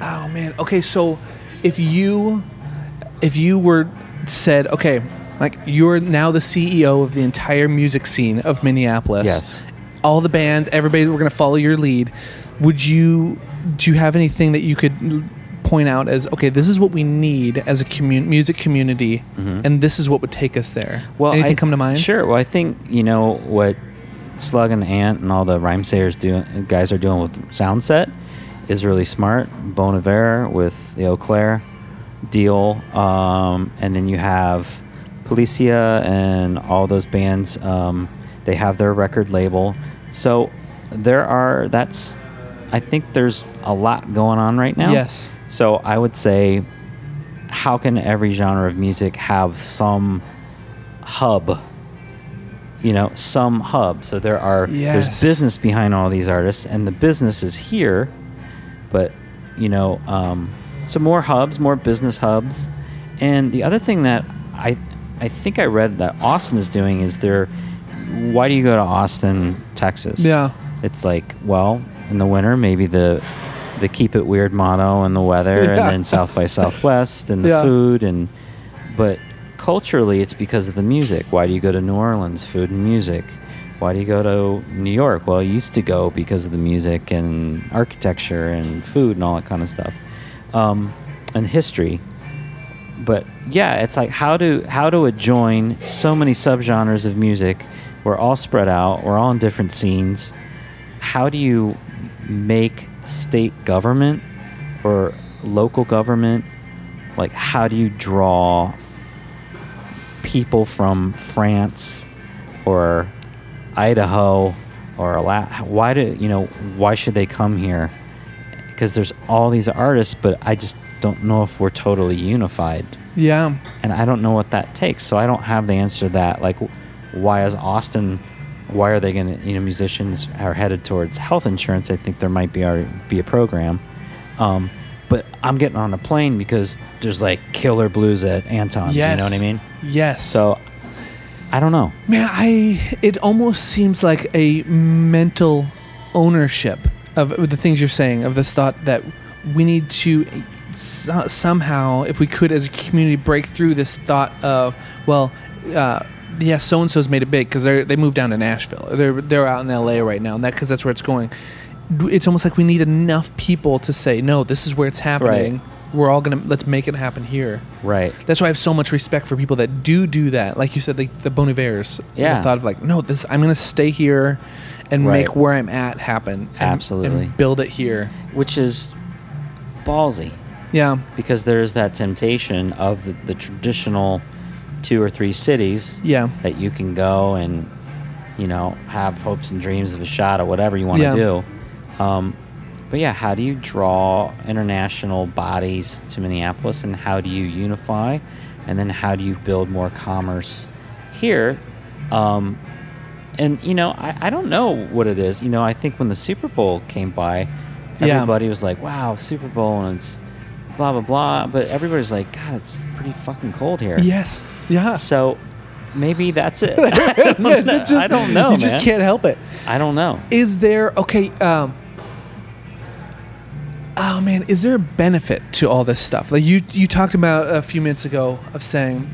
Oh man. Okay, so if you if you were said, okay, like you're now the CEO of the entire music scene of Minneapolis.
Yes.
All the bands, everybody, we're gonna follow your lead. Would you do you have anything that you could point out as okay? This is what we need as a commun- music community, and this is what would take us there.
Mm-hmm. Well,
anything
I-
come to mind?
Sure. Well, I think you know what Slug and Ant and all the Rhymesayers do, guys are doing with Soundset is really smart. Bon Iver with the Eau Claire deal, um, and then you have Poliça and all those bands. Um, they have their record label, so there are. That's. I think there's a lot going on right now.
Yes.
So I would say, how can every genre of music have some hub? You know, some hub. So there are
Yes.
there's business behind all these artists, and the business is here. But you know, um, so more hubs, more business hubs, and the other thing that I I think I read that Austin is doing is they're why do you go to Austin, Texas?
Yeah.
It's like, well, in the winter, maybe the the keep it weird motto and the weather,
Yeah.
and then South by Southwest and the
Yeah.
food, and but culturally, it's because of the music. Why do you go to New Orleans? Food and music. Why do you go to New York? Well, I used to go because of the music and architecture and food and all that kind of stuff, um, and history. But yeah, it's like how do how do it join so many subgenres of music? We're all spread out. We're all in different scenes. How do you make state government or local government like how do you draw people from France or Idaho or Ala- why do you know why should they come here because there's all these artists but I just don't know if we're totally unified
Yeah.
and I don't know what that takes. So I don't have the answer to that. Like, why is Austin? Why are they going to? You know, musicians are headed towards health insurance. I think there might be already be a program. Um, but I'm getting on a plane because there's like killer blues at Antone's.
Yes.
You know what I mean?
Yes.
So I don't know.
Man, I it almost seems like a mental ownership of, the things you're saying of this thought that we need to so, somehow, if we could, as a community, break through this thought of well, uh, yeah, so and so's made it big because they they moved down to Nashville. They're they're out in L.A. right now, and that because that's where it's going. It's almost like we need enough people to say no. This is where it's happening. We're all gonna let's make it happen here.
Right.
That's why I have so much respect for people that do do that. Like you said, like the Bon Ivers.
Yeah.
The thought of like, no, this I'm gonna stay here and
Right.
make where I'm at happen. and-
Absolutely.
And build it here.
Which is ballsy.
Yeah.
because there's that temptation of the, the traditional two or three cities
Yeah.
that you can go and you know have hopes and dreams of a shot at whatever you want to
Yeah.
do um, but yeah how do you draw international bodies to minneapolis and how do you unify and then how do you build more commerce here um, and you know I, I don't know what it is you know i think when the super bowl came by
Yeah.
everybody was like wow super bowl and it's blah blah blah but everybody's like god it's pretty fucking cold here
Yes. Yeah.
so maybe that's it I, don't know.
just-
I don't know
You
man.
just can't help it.
i don't know
Is there okay? Um, oh man, is there a benefit to all this stuff? Like you, you talked about a few minutes ago of saying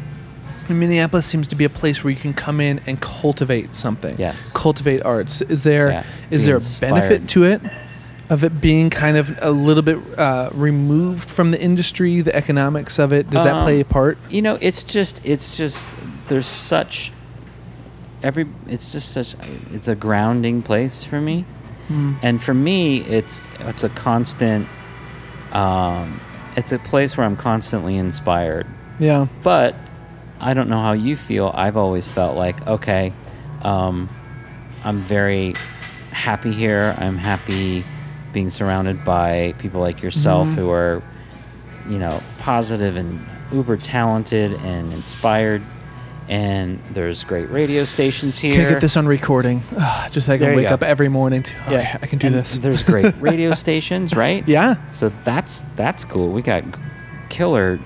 Minneapolis seems to be a place where you can come in and cultivate something.
Yes.
cultivate arts. Is there is
Yeah, be
there a benefit to it? Of it being kind of a little bit uh, removed from the industry, the economics of it, does that
Um,
play a part?
you know it's just it's just there's such every it's just such it's a grounding place for me
Hmm.
and for me it's it's a constant um it's a place where i'm constantly inspired
Yeah,
but I don't know how you feel. I've always felt like, okay, um, I'm very happy here. I'm happy being surrounded by people like yourself
Mm-hmm.
who are, you know, positive and uber talented and inspired. and there's great radio stations here.
Can I get this on recording? Ugh, just so I can
you
wake
go.
up every morning. To,
Yeah.
yeah, I can do
And
this.
There's great radio stations, right?
Yeah.
So that's that's cool. We got killer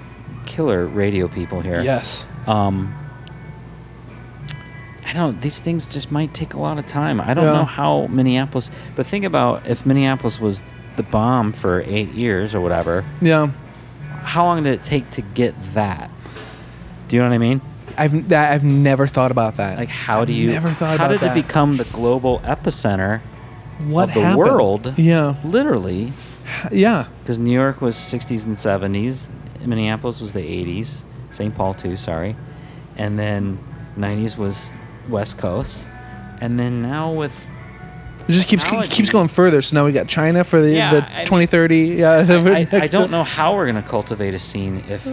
killer radio people here.
Yes.
Um I don't these things just might take a lot of time. I don't
Yeah.
know how Minneapolis but think about if Minneapolis was the bomb for 8 years or whatever.
Yeah.
How long did it take to get that? Do you know what I mean?
I've I've never thought about that.
Like how
I've
do you
Never thought
how did
that.
it become the global epicenter
what
of the
happened?
world?
Yeah.
Literally
Yeah.
because New York was 60s and 70s, Minneapolis was the 80s, St. Paul too, sorry, and then 90s was West Coast, and then now with
It just keeps keeps going further. So now we got China for the,
Yeah,
the
I mean-
2030. Yeah.
I, I
next-
don't know how we're gonna cultivate a scene if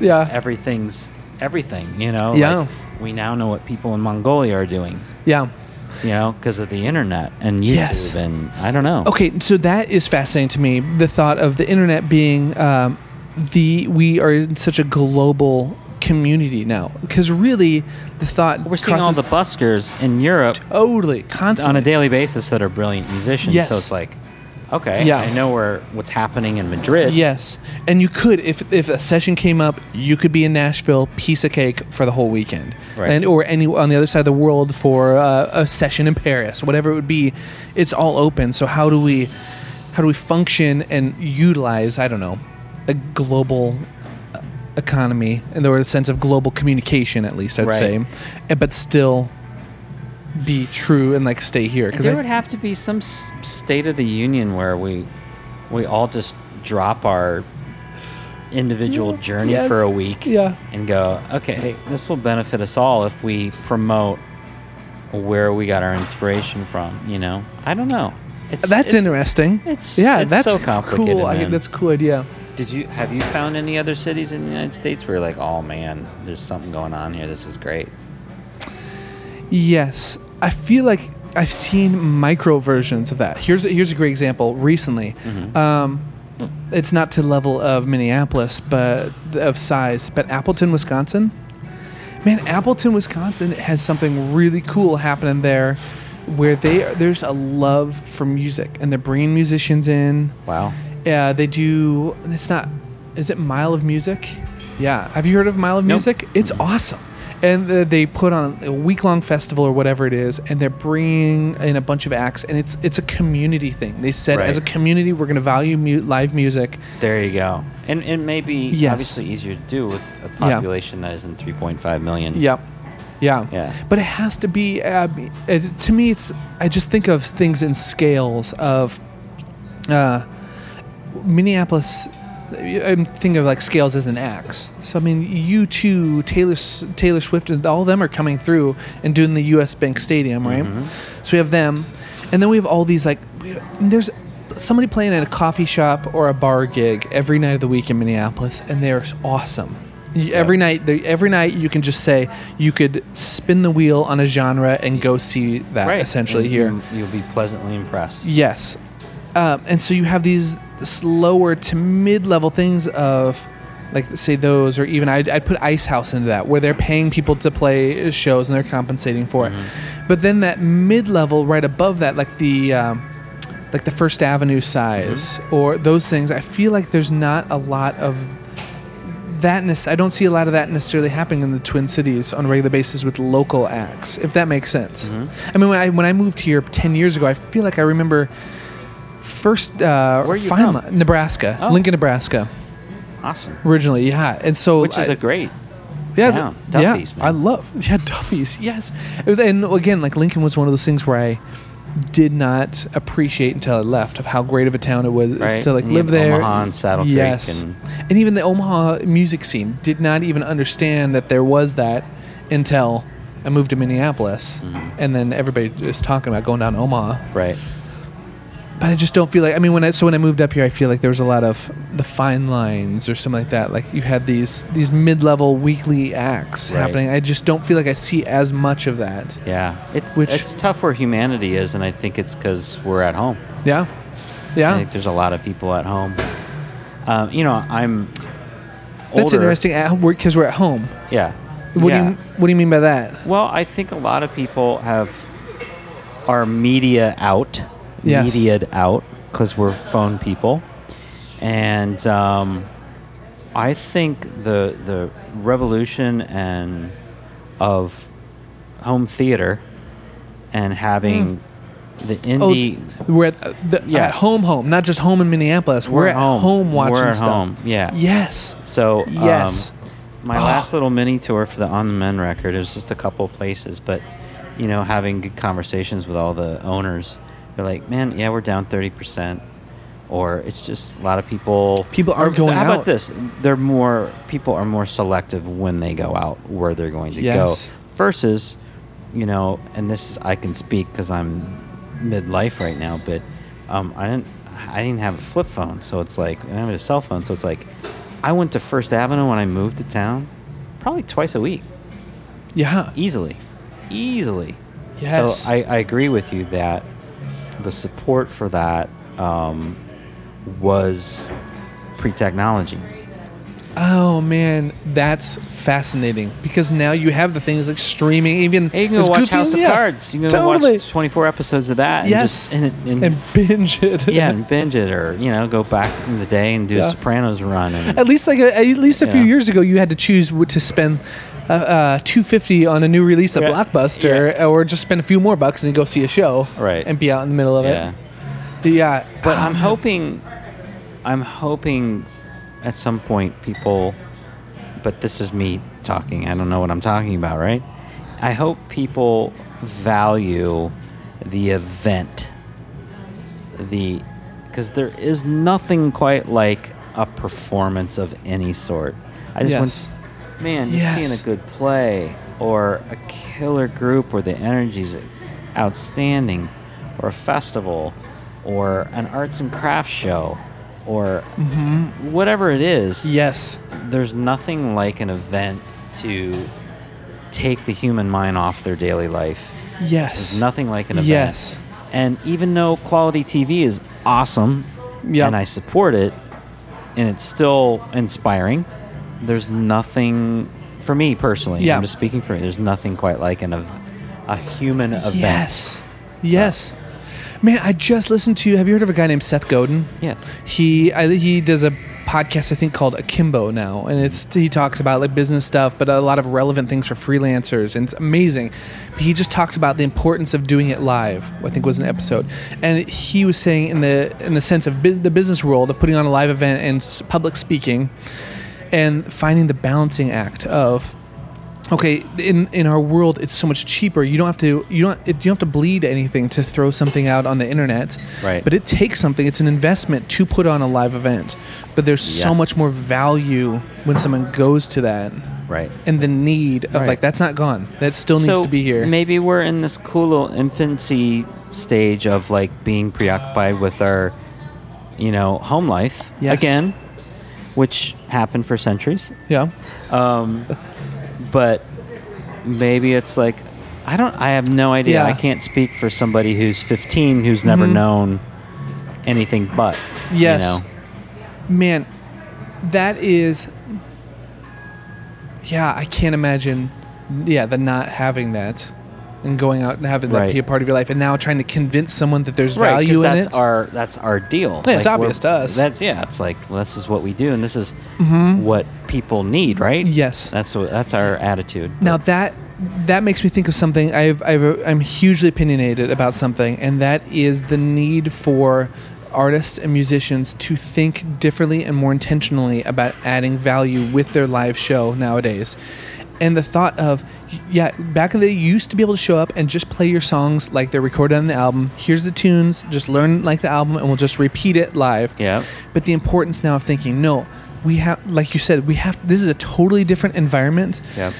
Yeah.
everything's everything, you know.
Yeah.
Like, we now know what people in Mongolia are doing,
Yeah.
you know, because of the internet and YouTube,
Yes.
and I don't know.
Okay, so that is fascinating to me. The thought of the internet being um, the we are in such a global community now, because really the thought
We're seeing all the buskers in Europe
totally constantly
on a daily basis that are brilliant musicians.
Yes.
So it's like, okay,
Yeah.
I know where what's happening in Madrid.
Yes, and you could if if a session came up, you could be in Nashville, piece of cake for the whole weekend,
Right.
and or any on the other side of the world for uh, a session in Paris, whatever it would be. It's all open. So how do we how do we function and utilize? I don't know, a global economy and or a sense of global communication at least I'd
Right.
say, and, but still be true and like stay here because
there would have to be some s- state of the union where we we all just drop our individual journey
Yes.
for a week
Yeah.
and go okay this will benefit us all if we promote where we got our inspiration from you know i don't know it's,
that's
it's-
interesting.
it's-
yeah,
it's
that's
so complicated,
Cool. I,
man.
that's a cool idea.
Did you have you found any other cities in the united states where you're like oh man there's something going on here this is great
Yes, I feel like I've seen micro versions of that. Here's a, here's a great example. Recently, um, it's not to the level of Minneapolis, but of size. But Appleton, Wisconsin, man, Appleton, Wisconsin has something really cool happening there, where they there's a love for music, and they're bringing musicians in.
wow
Yeah, they do. It's not. Is it Mile of Music? Yeah. Have you heard of Mile of
Nope.
Music? It's awesome. And they put on a week long festival or whatever it is, and they're bringing in a bunch of acts, and it's it's a community thing. They said
Right.
as a community, we're going to value mu- live music.
There you go. And it may be
Yes.
obviously easier to do with a
Yeah.
population that isn't 3.5 million.
Yep. Yeah.
Yeah.
But it has to be. Uh, it, to me, it's. I just think of things in scales of. Uh, Minneapolis. I'm thinking of like scales as an axe. So I mean, U2, Taylor Taylor Swift, and all of them are coming through and doing the U.S. Bank Stadium, right? So we have them, and then we have all these like. There's somebody playing at a coffee shop or a bar gig every night of the week in Minneapolis, and they're awesome. You- Every night, every night you can just say you could spin the wheel on a genre and go see that
Right.
essentially
And
here.
you- You'll be pleasantly impressed.
Yes. Um, and so you have these slower to mid-level things of, like say those, or even I'd, I'd put Ice House into that, where they're paying people to play shows and they're compensating for it. Mm-hmm. But then that mid-level, right above that, like the, um, like the First Avenue size, mm-hmm. or those things, I feel like there's not a lot of that. nec- I don't see a lot of that necessarily happening in the Twin Cities on a regular basis with local acts, if that makes sense. Mm-hmm. I mean, when I when I moved here ten years ago, I feel like I remember first uh,
Where you
finally-
from?
Nebraska,
Oh.
Lincoln, Nebraska,
Awesome.
originally. Yeah, and so
Which is
I-
a great
yeah,
town.
th-
Duffy's,
yeah,
man.
I love yeah Duffy's. Yes, and again, like Lincoln was one of those things where I did not appreciate until I left of how great of a town it was
Right,
to like
and you
live
have
there.
Omaha and Saddle Creek
yes,
and-
and even the Omaha music scene did not even understand that there was that until I moved to Minneapolis,
Mm-hmm.
and then everybody is talking about going down to Omaha.
right.
But I just don't feel like I mean when I so when I moved up here I feel like there was a lot of the fine lines or something like that. Like you had these these mid level weekly acts
Right.
happening. I just don't feel like I see as much of that.
Yeah. It's
Which-
it's tough where humanity is, and I think it's because we're at home.
Yeah. Yeah I
think there's a lot of people at home. Um, you know, I'm.
That's
older.
interesting because we're, at home.
Yeah.
What
Yeah.
do you What do you mean by that?
Well, I think a lot of people have our media out,
Yes.
mediaed out because we're phone people, and um, I think the the revolution and of home theater and having the indie.
Oh, we're at uh, the,
Yeah.
at home, home, not just home in Minneapolis. We're, at home, watching
We're at
stuff.
home. Yeah.
Yes.
So
Yes.
um, my last little mini tour for the On the Men record, it was just a couple of places, but you know, having good conversations with all the owners, they're like, "Man, yeah, we're down thirty percent," or it's just a lot of people.
People aren't going
How
out.
about this? They're more people are more selective when they go out where they're going to
Yes.
go versus, you know, and this is I can speak because I'm midlife right now, but um, I didn't I didn't have a flip phone, so it's like I have a cell phone, so it's like I went to First Avenue when I moved to town, probably twice a week,
Yeah.
easily, easily.
Yes.
So I, I agree with you that the support for that um, was pre-technology.
Oh man, that's fascinating because now you have the things like streaming, even
Hey, you can go watch House of
yeah,
Cards. You can go
totally.
watch 24 episodes of that.
Yes.
And, just, and, and,
and binge it.
yeah, and binge it, or you know, go back in the day and do
Yeah.
a Sopranos run. And,
At least like a, at least a few years ago, you had to choose to spend uh, uh, two fifty on a new release at
Yeah.
Blockbuster, or just spend a few more bucks and go see a show,
Right.
And be out in the middle of
yeah.
it. But yeah,
But I'm hoping, I'm hoping, at some point people, but this is me talking. I don't know what I'm talking about, right? I hope people value the event, the because there is nothing quite like a performance of any sort. I just
Yes.
Man, just
Yes.
seeing a good play or a killer group where the energy's outstanding, or a festival, or an arts and crafts show, or mm-hmm. whatever it is.
yes,
There's nothing like an event to take the human mind off their daily life.
yes,
There's nothing like an event.
Yes.
And even though quality TV is awesome,
Yep.
and I support it, and it's still inspiring, there's nothing for me personally.
Yeah.
I'm just speaking for me. There's nothing quite like an ev- a human event.
yes, yes. Man, I just listened to. Have you heard of a guy named Seth Godin?
Yes.
He I, he does a podcast I think called Akimbo now, and it's he talks about like business stuff, but a lot of relevant things for freelancers, and it's amazing. But he just talked about the importance of doing it live. I think was an episode, and he was saying in the in the sense of bu- the business world of putting on a live event and public speaking, and finding the balancing act of okay in in our world it's so much cheaper you don't have to you don't it, you don't have to bleed anything to throw something out on the internet
Right.
but it takes something it's an investment to put on a live event but there's so much more value when someone goes to that
Right.
and the need of
Right.
like that's not gone that still needs
so
to be here
Maybe we're in this cool little infancy stage of like being preoccupied with our, you know, home life
Yes.
again, which happened for centuries.
yeah um,
But maybe it's like I don't. I have no idea.
Yeah.
I can't speak for somebody who's 15 who's mm-hmm. never known anything but.
Yes.
You know.
man that is yeah i can't imagine yeah the not having that and going out and having that be a part of your life and now trying to convince someone that there's
Right,
value in
that's
it
our that's our deal.
Yeah, it's obvious to us.
That's yeah. It's like well, this is what we do, and this is mm-hmm. what people need, right?
Yes.
That's what that's our attitude.
Now that that makes me think of something. I've, I've I'm hugely opinionated about something, and that is the need for artists and musicians to think differently and more intentionally about adding value with their live show nowadays. And the thought of, yeah, back in the day, you used to be able to show up and just play your songs like they're recorded on the album. Here's the tunes, just learn like the album, and we'll just repeat it live.
Yeah.
But the importance now of thinking, no, we have, like you said, we have. This is a totally different environment
Yeah.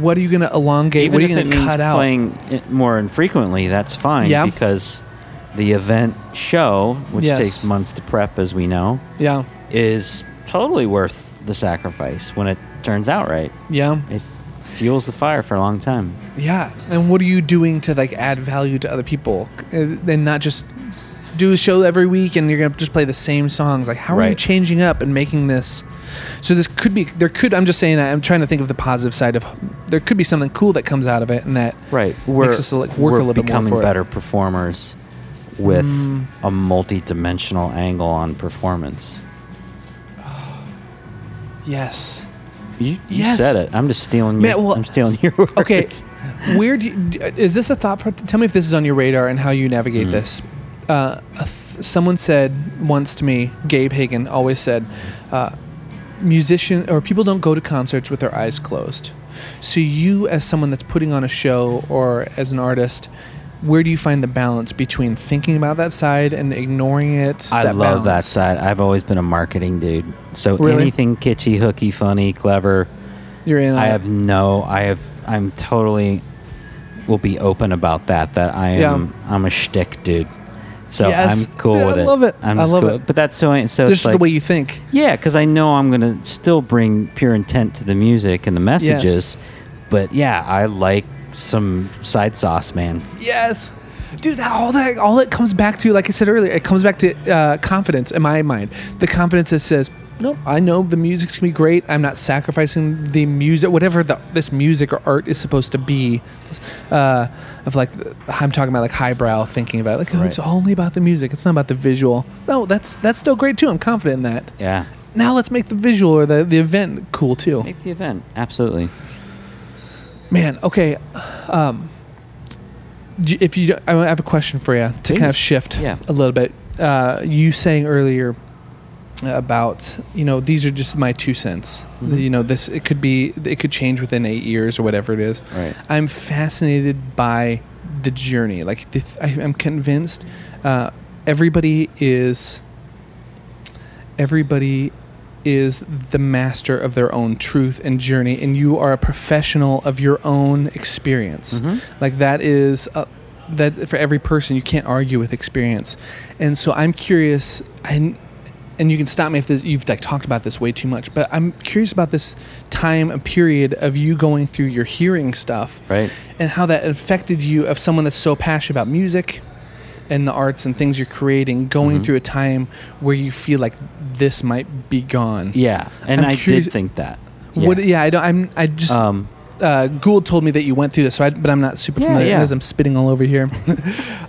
what are you going to elongate?
Even
what are you going to cut out?
playing it more infrequently, that's fine.
Yeah.
Because the event show, which
Yes.
takes months to prep, as we know,
Yeah,
is totally worth the sacrifice when it turns out right.
yeah,
It fuels the fire for a long time.
yeah. And what are you doing to like add value to other people, Uh, and not just do a show every week and you're gonna just play the same songs. Like, how are you changing up and making this? So this could be there. Could I'm just saying that I'm trying to think of the positive side of there could be something cool that comes out of it, and that
Right. We're,
makes us like, work a little bit more
becoming
for it.
better performers with a multi-dimensional angle on performance.
Yes.
You, you
Yes.
said it. I'm just stealing.
Man,
your,
well,
I'm stealing your words.
Okay, where do you, is this a thought? pro- Tell me if this is on your radar and how you navigate this. Uh, th- someone said once to me, Gabe Hagen always said, uh, musician or people don't go to concerts with their eyes closed. So you, as someone that's putting on a show or as an artist, where do you find the balance between thinking about that side and ignoring it?
I love that side. I've always been a marketing dude. So
Really?
anything kitschy, hooky, funny, clever.
You're in.
I
it.
have no. I have. I'm totally. Will be open about that. That I
Yeah.
am. I'm a shtick dude. So
Yes.
I'm cool
Yeah,
with
I
it.
I love it.
I'm
I love
cool.
it.
But that's so. So
Just
it's like,
the way you think.
Yeah, because I know I'm gonna still bring pure intent to the music and the messages. But yeah, I like some side sauce, man.
Yes. Dude, that- all that all it comes back to, like I said earlier, it comes back to uh, confidence in my mind. The confidence that says, "Nope, I know the music's gonna be great. I'm not sacrificing the music, whatever the, this music or art is supposed to be." Uh, of like, I'm talking about like highbrow thinking about like, oh, it's only about the music. It's not about the visual. No, that's that's still great too. I'm confident in that.
Yeah,
Now let's make the visual or the the event cool too.
make the event absolutely.
Man, okay. Um, if you, I have a question for you to kind of shift
Yeah.
a little bit. Uh, you saying earlier about you know these are just my two cents.
Mm-hmm.
You know this it could be it could change within eight years or whatever it is.
Right.
I'm fascinated by the journey. Like the, I, I'm convinced uh, everybody is everybody is the master of their own truth and journey and you are a professional of your own experience. Like that is uh that for every person you can't argue with experience. And so i'm curious and and you can stop me if this, you've like talked about this way too much but i'm curious about this time and period of you going through your hearing stuff
Right.
and how that affected you of someone that's so passionate about music and the arts and things you're creating going through a time where you feel like this might be gone
Yeah, and
I'm
I
curious-
did think that.
what yeah i don't i'm i just
Um,
uh, Gould told me that you went through this, so I, but I'm not super
Yeah,
familiar
yeah.
as I'm spitting all over here.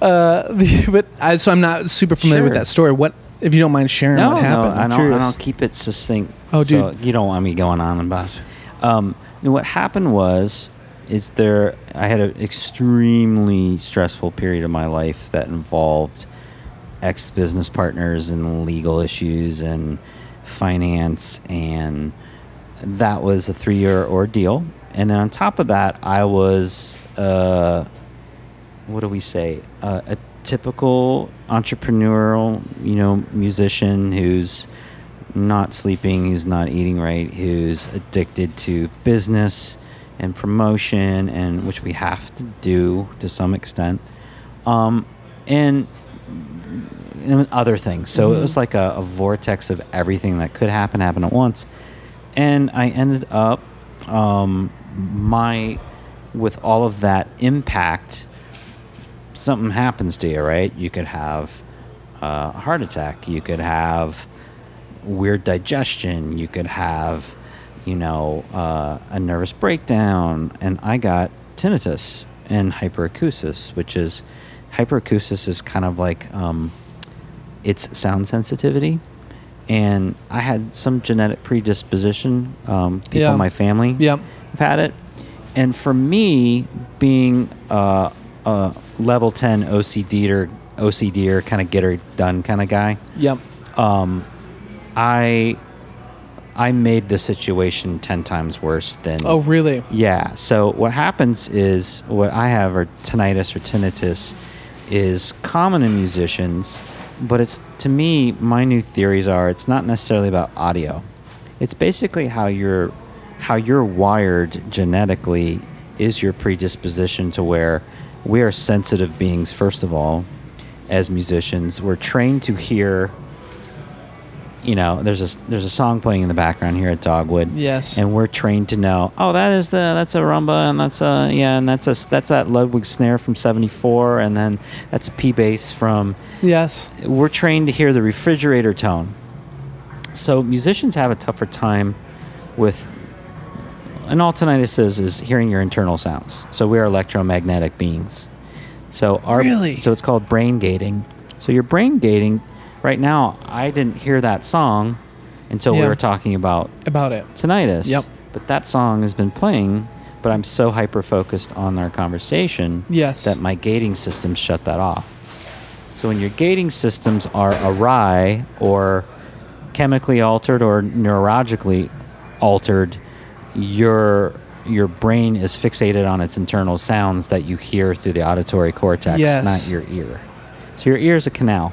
uh, the- but I, so I'm not super familiar with that story. What, if you don't mind sharing,
no,
what happened?
no, I
I'm
don't.
curious.
I don't keep it succinct.
Oh,
so
dude.
you don't want me going on about. it. Um, what happened was, is there? I had an extremely stressful period of my life that involved ex business partners and legal issues and finance, and that was a three year ordeal. And then on top of that, I was. Uh, what do we say? Uh, a typical entrepreneurial, you know, musician who's not sleeping, who's not eating right, who's addicted to business and promotion, and which we have to do to some extent, um, and, and other things. So it was like a, a vortex of everything that could happen happen at once, and I ended up um, my with all of that impact something happens to you, right? You could have uh, a heart attack. You could have weird digestion. You could have, you know, uh, a nervous breakdown. And I got tinnitus and hyperacusis, which is hyperacusis is kind of like um, it's sound sensitivity. And I had some genetic predisposition. Um, people
Yeah.
in my family
Yep.
have had it. And for me, being uh, a level 10 OCD or OCD or kind of get her done kind of guy,
Yep.
um, I I made the situation 10 times worse than
Oh, really?
yeah. So what happens is what I have or tinnitus or tinnitus is common in musicians, but it's to me my new theories are it's not necessarily about audio. It's basically how you're how you're wired genetically is your predisposition to where we are sensitive beings first of all as musicians. We're trained to hear you know, there's a there's a song playing in the background here at Dogwood.
Yes.
And we're trained to know, oh, that is the that's a rumba, and that's a yeah, and that's a that's that Ludwig snare from '74, and then that's a P bass from.
Yes.
We're trained to hear the refrigerator tone. So musicians have a tougher time with. And all tinnitus is is hearing your internal sounds. So we are electromagnetic beings. So our
Really?
so it's called brain gating. So your brain gating, right now, I didn't hear that song until we
Yeah.
were talking about
About it.
tinnitus.
Yep.
But that song has been playing, but I'm so hyper focused on our conversation
Yes.
that my gating systems shut that off. So when your gating systems are awry or chemically altered or neurologically altered, your your brain is fixated on its internal sounds that you hear through the auditory cortex,
Yes.
not your ear. So your ear is a canal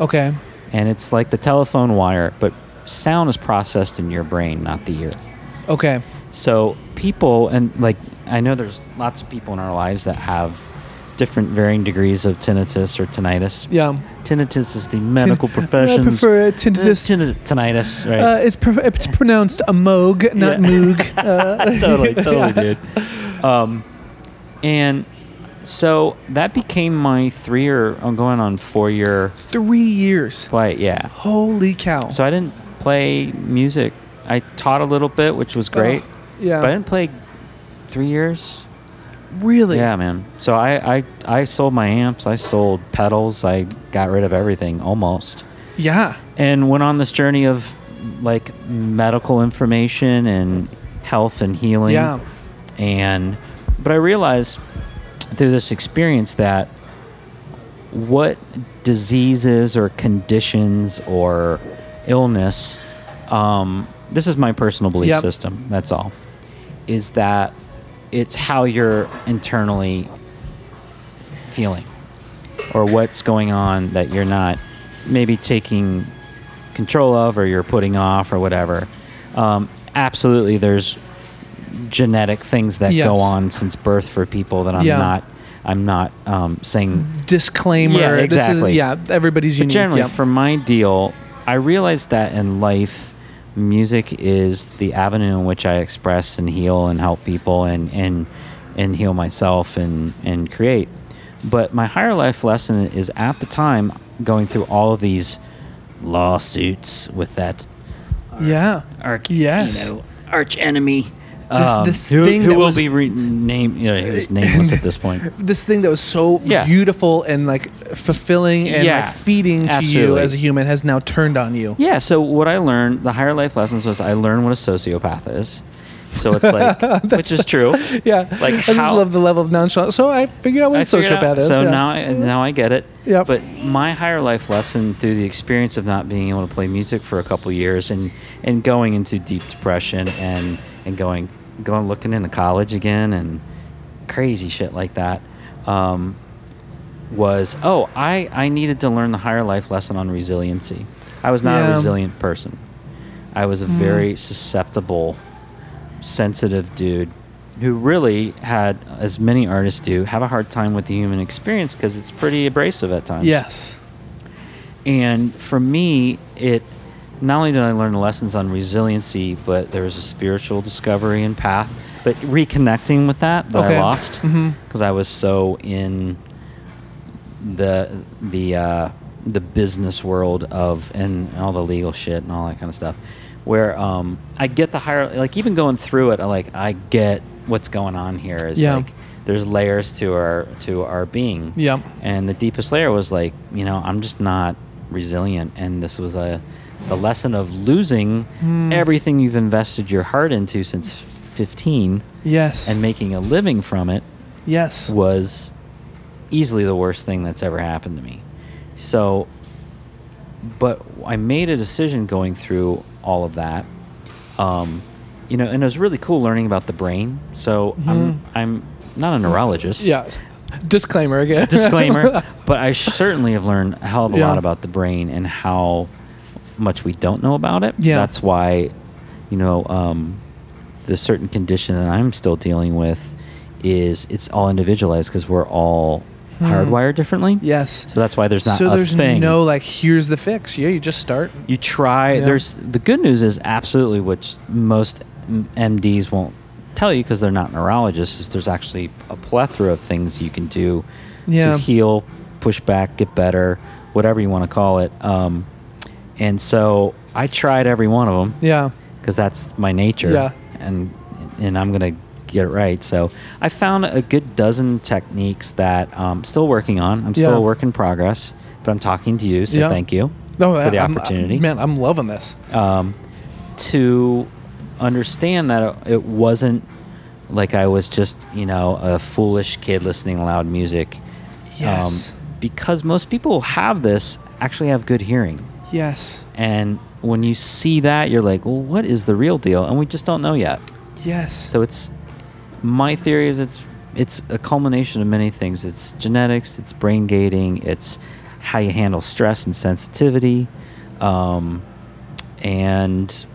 Okay.
And it's like the telephone wire, but sound is processed in your brain, not the ear.
Okay.
So people and like I know there's lots of people in our lives that have different varying degrees of tinnitus or tinnitus.
Yeah.
Tinnitus is the medical
I
profession.
prefer tinnitus.
tinnitus, right?
Uh, it's pr- it's pronounced a moog, not
Yeah.
moog. Uh,
totally, totally,
yeah.
dude. Um, and so that became my three or I'm uh, going on four year
Three years.
play. Yeah.
Holy cow.
So I didn't play music. I taught a little bit, which was uh, great.
Oh, yeah.
But I didn't play three years.
really?
Yeah, man. So I, I I sold my amps. I sold pedals. I got rid of everything almost,
Yeah.
and went on this journey of like medical information and health and healing.
Yeah.
And but I realized through this experience that what diseases or conditions or illness, um, this is my personal belief
Yep.
system. That's all. Is that it's how you're internally feeling or what's going on that you're not maybe taking control of or you're putting off or whatever. Um, absolutely, there's genetic things that
Yes.
go on since birth for people that I'm
Yeah.
not. I'm not um, saying
Disclaimer.
Yeah,
This is,
exactly.
yeah. Everybody's
but generally,
yeah.
for my deal, I realized that in life, music is the avenue in which I express and heal and help people and and and heal myself and and create. But my higher life lesson is at the time going through all of these lawsuits with that
yeah.
arch,
Yes.
you know, arch enemy. Um,
this
who,
thing
who
that
will
was-
be renamed? You know, he was nameless at this point.
This thing that was so
Yeah.
beautiful and like fulfilling and
Yeah.
like feeding to you as a human has now turned on you.
Yeah. So what I learned, the higher life lessons was I learned what a sociopath is. So it's like, which is true.
Yeah.
Like
I just love the level of nonchalance. So I figured out what
I
a sociopath
out-
is.
So
yeah.
now, I, now I get it.
Yep.
But my higher life lesson through the experience of not being able to play music for a couple years and and going into deep depression and and going going looking into college again and crazy shit like that um, was oh I I needed to learn the higher life lesson on resiliency. I was not
Yeah.
a resilient person. I was a very susceptible sensitive dude who really had, as many artists do, have a hard time with the human experience because it's pretty abrasive at times.
Yes.
And for me, it not only did I learn the lessons on resiliency, but there was a spiritual discovery and path. But reconnecting with that that
Okay.
I lost because I was so in the the uh, the business world of and all the legal shit and all that kind of stuff. Where um, I get the higher, like even going through it, I like I get what's going on here. Is
Yeah.
like there's layers to our to our being.
Yep.
And the deepest layer was like, you know, I'm just not resilient, and this was a the lesson of losing
Hmm.
everything you've invested your heart into since 15
Yes.
and making a living from it
yes.
was easily the worst thing that's ever happened to me. So, but I made a decision going through all of that. Um, you know, and it was really cool learning about the brain. So I'm I'm not a neurologist.
Mm-hmm. Yeah. Disclaimer again.
Disclaimer, but I certainly have learned a hell of a
Yeah.
lot about the brain and how much we don't know about it.
Yeah.
That's why, you know, um, the certain condition that I'm still dealing with is it's all individualized because we're all hardwired differently.
Yes.
So that's why there's not
so
a
there's
thing.
no like here's the fix. Yeah, you just start.
you try.
Yeah.
There's the good news is absolutely which most MDs won't tell you because they're not neurologists. Is there's actually a plethora of things you can do
Yeah.
to heal, push back, get better, whatever you want to call it. Um, and so I tried every one of them
Yeah.
because that's my nature.
Yeah.
And and I'm gonna get it right. So I found a good dozen techniques that I'm still working on. I'm still
Yeah.
a work in progress, but I'm talking to you, so
Yeah.
thank you
No,
for the
I'm-
opportunity
man, I'm loving this.
um, to understand that it, it wasn't like I was just you know a foolish kid listening to loud music.
Yes.
Um, because most people have this actually have good hearing.
Yes.
And when you see that, you're like, well, what is the real deal? And we just don't know yet.
Yes.
So it's my theory is it's it's a culmination of many things. It's genetics, it's brain gating, it's how you handle stress and sensitivity, um, and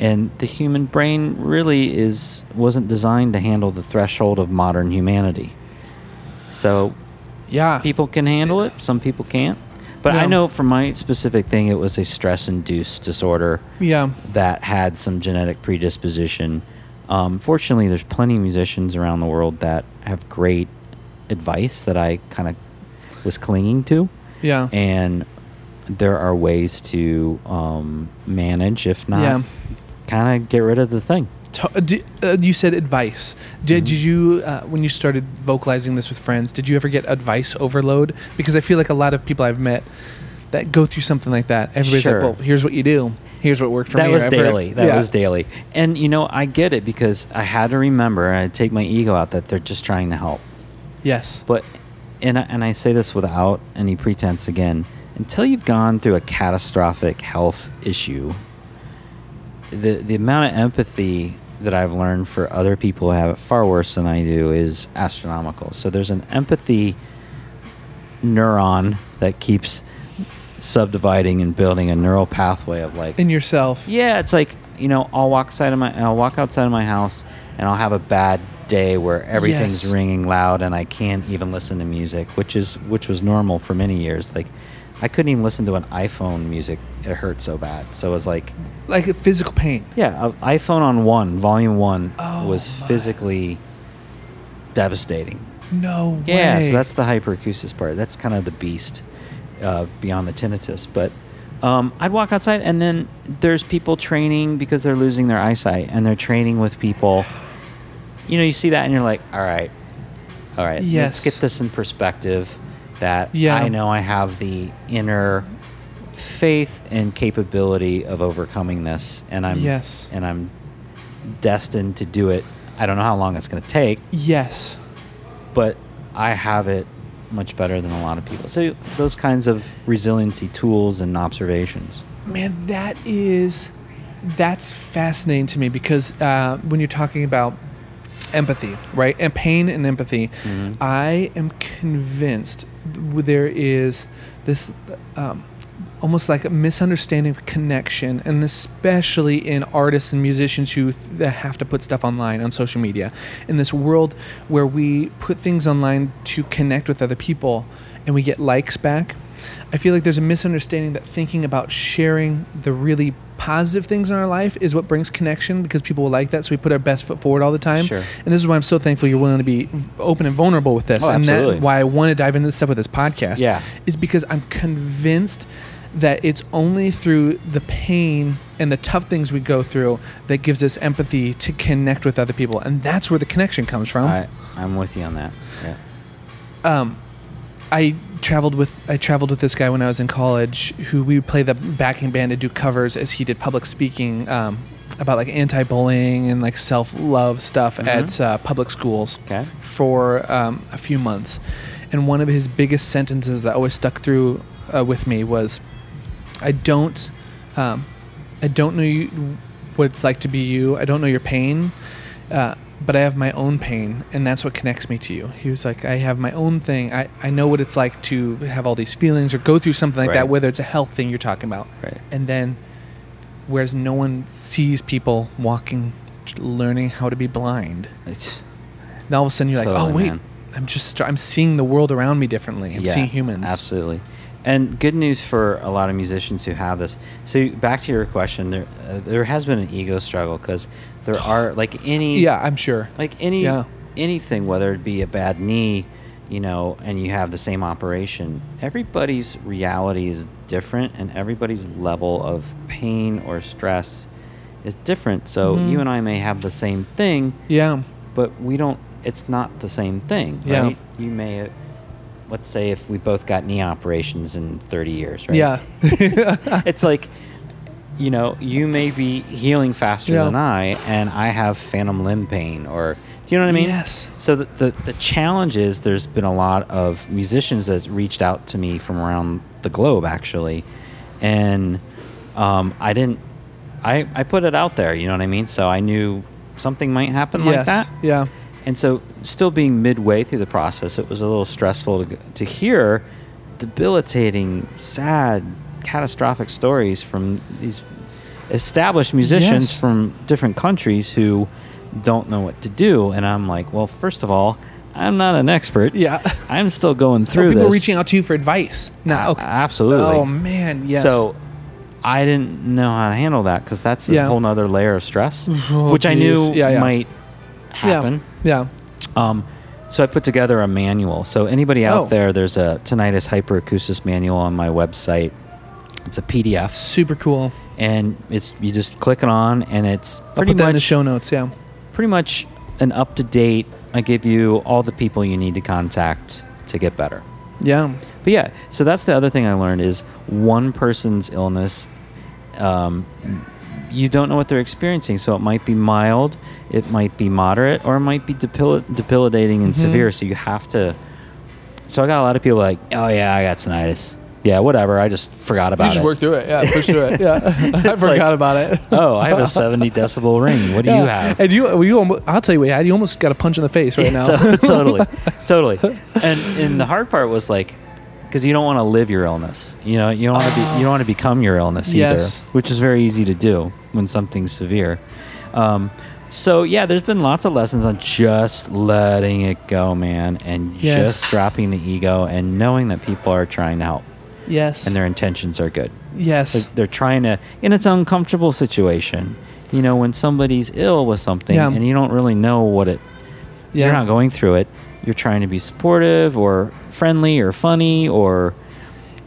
and the human brain really is wasn't designed to handle the threshold of modern humanity. So
yeah.
people can handle it, some people can't. But I know for my specific thing, it was a stress-induced disorder
yeah.
that had some genetic predisposition. Um, fortunately, there's plenty of musicians around the world that have great advice that I kind of was clinging to,
Yeah.
and there are ways to um, manage, if not,
Yeah.
kind of get rid of the thing.
To- uh, you said advice. Did,
Mm-hmm.
did you, uh, when you started vocalizing this with friends, did you ever get advice overload? Because I feel like a lot of people I've met that go through something like that, everybody's
Sure.
like, well, here's what you do. Here's what worked for
that
me.
That was
I've heard-
daily. That
Yeah.
was daily. And you know, I get it because I had to remember. I take my ego out that they're just trying to help.
Yes.
But and I, and I say this without any pretense again, until you've gone through a catastrophic health issue, the the amount of empathy that I've learned for other people who have it far worse than I do is astronomical. So there's an empathy neuron that keeps subdividing and building a neural pathway of like
In yourself.
yeah, it's like you know, I'll walk outside of my I'll walk outside of my house and I'll have a bad day where everything's
Yes.
ringing loud and I can't even listen to music, which is which was normal for many years. Like I couldn't even listen to an iPhone music; it hurt so bad. So it was like,
Like a physical pain.
yeah, a iPhone on one, volume one,
Oh
was
my.
physically devastating.
No way.
Yeah, so that's the hyperacusis part. That's kind of the beast uh, beyond the tinnitus. But um, I'd walk outside, and then there's people training because they're losing their eyesight, and they're training with people. You know, you see that, and you're like, all right, all right,
Yes.
let's get this in perspective. That
Yeah.
I know I have the inner faith and capability of overcoming this, and I'm
Yes.
and I'm destined to do it. I don't know how long it's going to take,
Yes.
but I have it much better than a lot of people. So those kinds of resiliency tools and observations.
Man, that is that's fascinating to me because uh, when you're talking about empathy, right, and pain and empathy,
Mm-hmm.
I am convinced there is this um, almost like a misunderstanding of connection, and especially in artists and musicians who th- have to put stuff online on social media. In this world where we put things online to connect with other people, and we get likes back. I feel like there's a misunderstanding that thinking about sharing the really positive things in our life is what brings connection because people will like that. So we put our best foot forward all the time.
Sure.
And this is why I'm so thankful you're willing to be open and vulnerable with this.
Oh,
and
absolutely.
that why I want to dive into this stuff with this podcast.
Yeah.
Is because I'm convinced that it's only through the pain and the tough things we go through that gives us empathy to connect with other people. And that's where the connection comes from.
I, I'm with you on that. Yeah.
um, I traveled with I traveled with this guy when I was in college, who we would play the backing band and do covers as he did public speaking um, about like anti-bullying and like self-love stuff at uh, public schools
Okay.
for um, a few months. And one of his biggest sentences that always stuck through uh, with me was, "I don't, um, I don't know you, what it's like to be you. I don't know your pain." Uh, but I have my own pain, and that's what connects me to you. He was like, I have my own thing. I, I know what it's like to have all these feelings or go through something like that, whether it's a health thing you're talking about.
Right.
And then, whereas no one sees people walking, learning how to be blind,
It's,
then all of a sudden you're like, oh, wait,
man.
I'm just I'm seeing the world around me differently. I'm seeing humans.
Absolutely. And good news for a lot of musicians who have this. So back to your question, there uh, there has been an ego struggle because there are like any
Yeah, I'm sure.
like any
Yeah.
anything, whether it be a bad knee, you know, and you have the same operation. Everybody's reality is different, and everybody's level of pain or stress is different. So
Mm-hmm.
you and I may have the same thing,
Yeah.
but we don't it's not the same thing
Yeah.
right you may let's say if we both got knee operations in 30 years right
Yeah.
it's like you know you may be healing faster
Yeah.
than i and i have phantom limb pain or do you know what i mean
Yes.
so the, the, the challenge is there's been a lot of musicians that reached out to me from around the globe actually and um, i didn't I, I put it out there you know what i mean so i knew something might happen like that
Yeah.
And so, still being midway through the process, it was a little stressful to, to hear debilitating, sad, catastrophic stories from these established musicians
Yes.
from different countries who don't know what to do. And I'm like, well, first of all, I'm not an expert.
Yeah.
I'm still going through
people
this.
reaching out to you for advice. Now,
A-
okay.
Absolutely.
Oh man, yes.
So I didn't know how to handle that because that's a
Yeah.
whole nother layer of stress,
Oh,
which I knew.
Yeah, yeah.
might happen.
Yeah.
Um, so I put together a manual. So anybody out
Oh.
there, there's a tinnitus hyperacusis manual on my website. It's a PDF,
Super cool.
and it's you just click it on, and it's pretty
that in the
much
show notes. Yeah.
pretty much an up to date. I give you all the people you need to contact to get better.
Yeah.
But yeah, so that's the other thing I learned is one person's illness. Um, you don't know what they're experiencing, so it might be mild, it might be moderate, or it might be debil- debilitating and
Mm-hmm.
severe. So you have to. So I got a lot of people like, "Oh yeah, I got tinnitus. Yeah, whatever. I just forgot about it."
You just work through it. Yeah. Push through it. Yeah. I forgot
like-
about it.
oh, I have a seventy decibel ring. What do you have?
And you, well, you almost, I'll tell you what you had. You almost got a punch in the face right now.
To- totally, totally. And and the hard part was like, because you don't want to live your illness. You know, you don't want to be, you don't want to become your illness
Yes.
either, which is very easy to do when something's severe. Um, so yeah, there's been lots of lessons on just letting it go, man, and
Yes.
just dropping the ego and knowing that people are trying to help
yes.
and their intentions are good.
yes.
They're, they're trying to in its uncomfortable situation. You know, when somebody's ill with something
Yeah.
and you don't really know what it
yeah.
you're not going through it. You're trying to be supportive or friendly or funny or,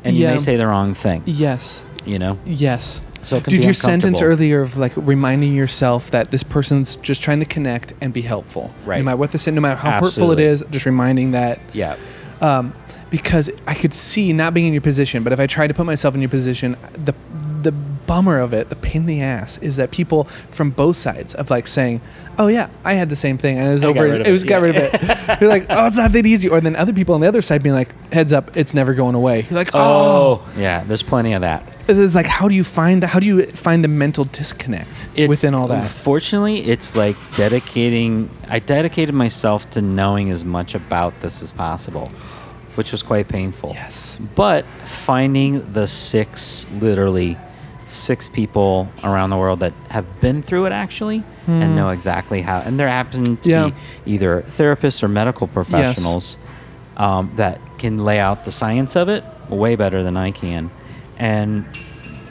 and you
Yeah.
may say the wrong thing.
Yes.
You know,
Yes.
so it can
Dude,
be
your sentence
uncomfortable.
earlier of like reminding yourself that this person's just trying to connect and be helpful.
Right.
No matter what they say, no matter how hurtful
Absolutely.
it is, just reminding that
Yeah,
um, because I could see not being in your position, but if I tried to put myself in your position, the the bummer of it, the pain in the ass, is that people from both sides of like saying, "Oh yeah, I had the same thing and it was
I
over.
rid
It was
it,
got
yeah.
rid of it." You're like, "Oh, it's not that easy." Or then other people on the other side being like, "Heads up, it's never going away." You're like, "Oh."
Oh, yeah. There's plenty of that.
It's like, how do you find? How do you find the mental disconnect
It's,
within all that?
Fortunately, it's like dedicating. I dedicated myself to knowing as much about this as possible, which was quite painful.
Yes.
But finding the six, literally six people around the world that have been through it actually and know exactly how, and there happen to
Hmm. Yeah.
be either therapists or medical professionals um, that can lay out the science of it way better than I can. And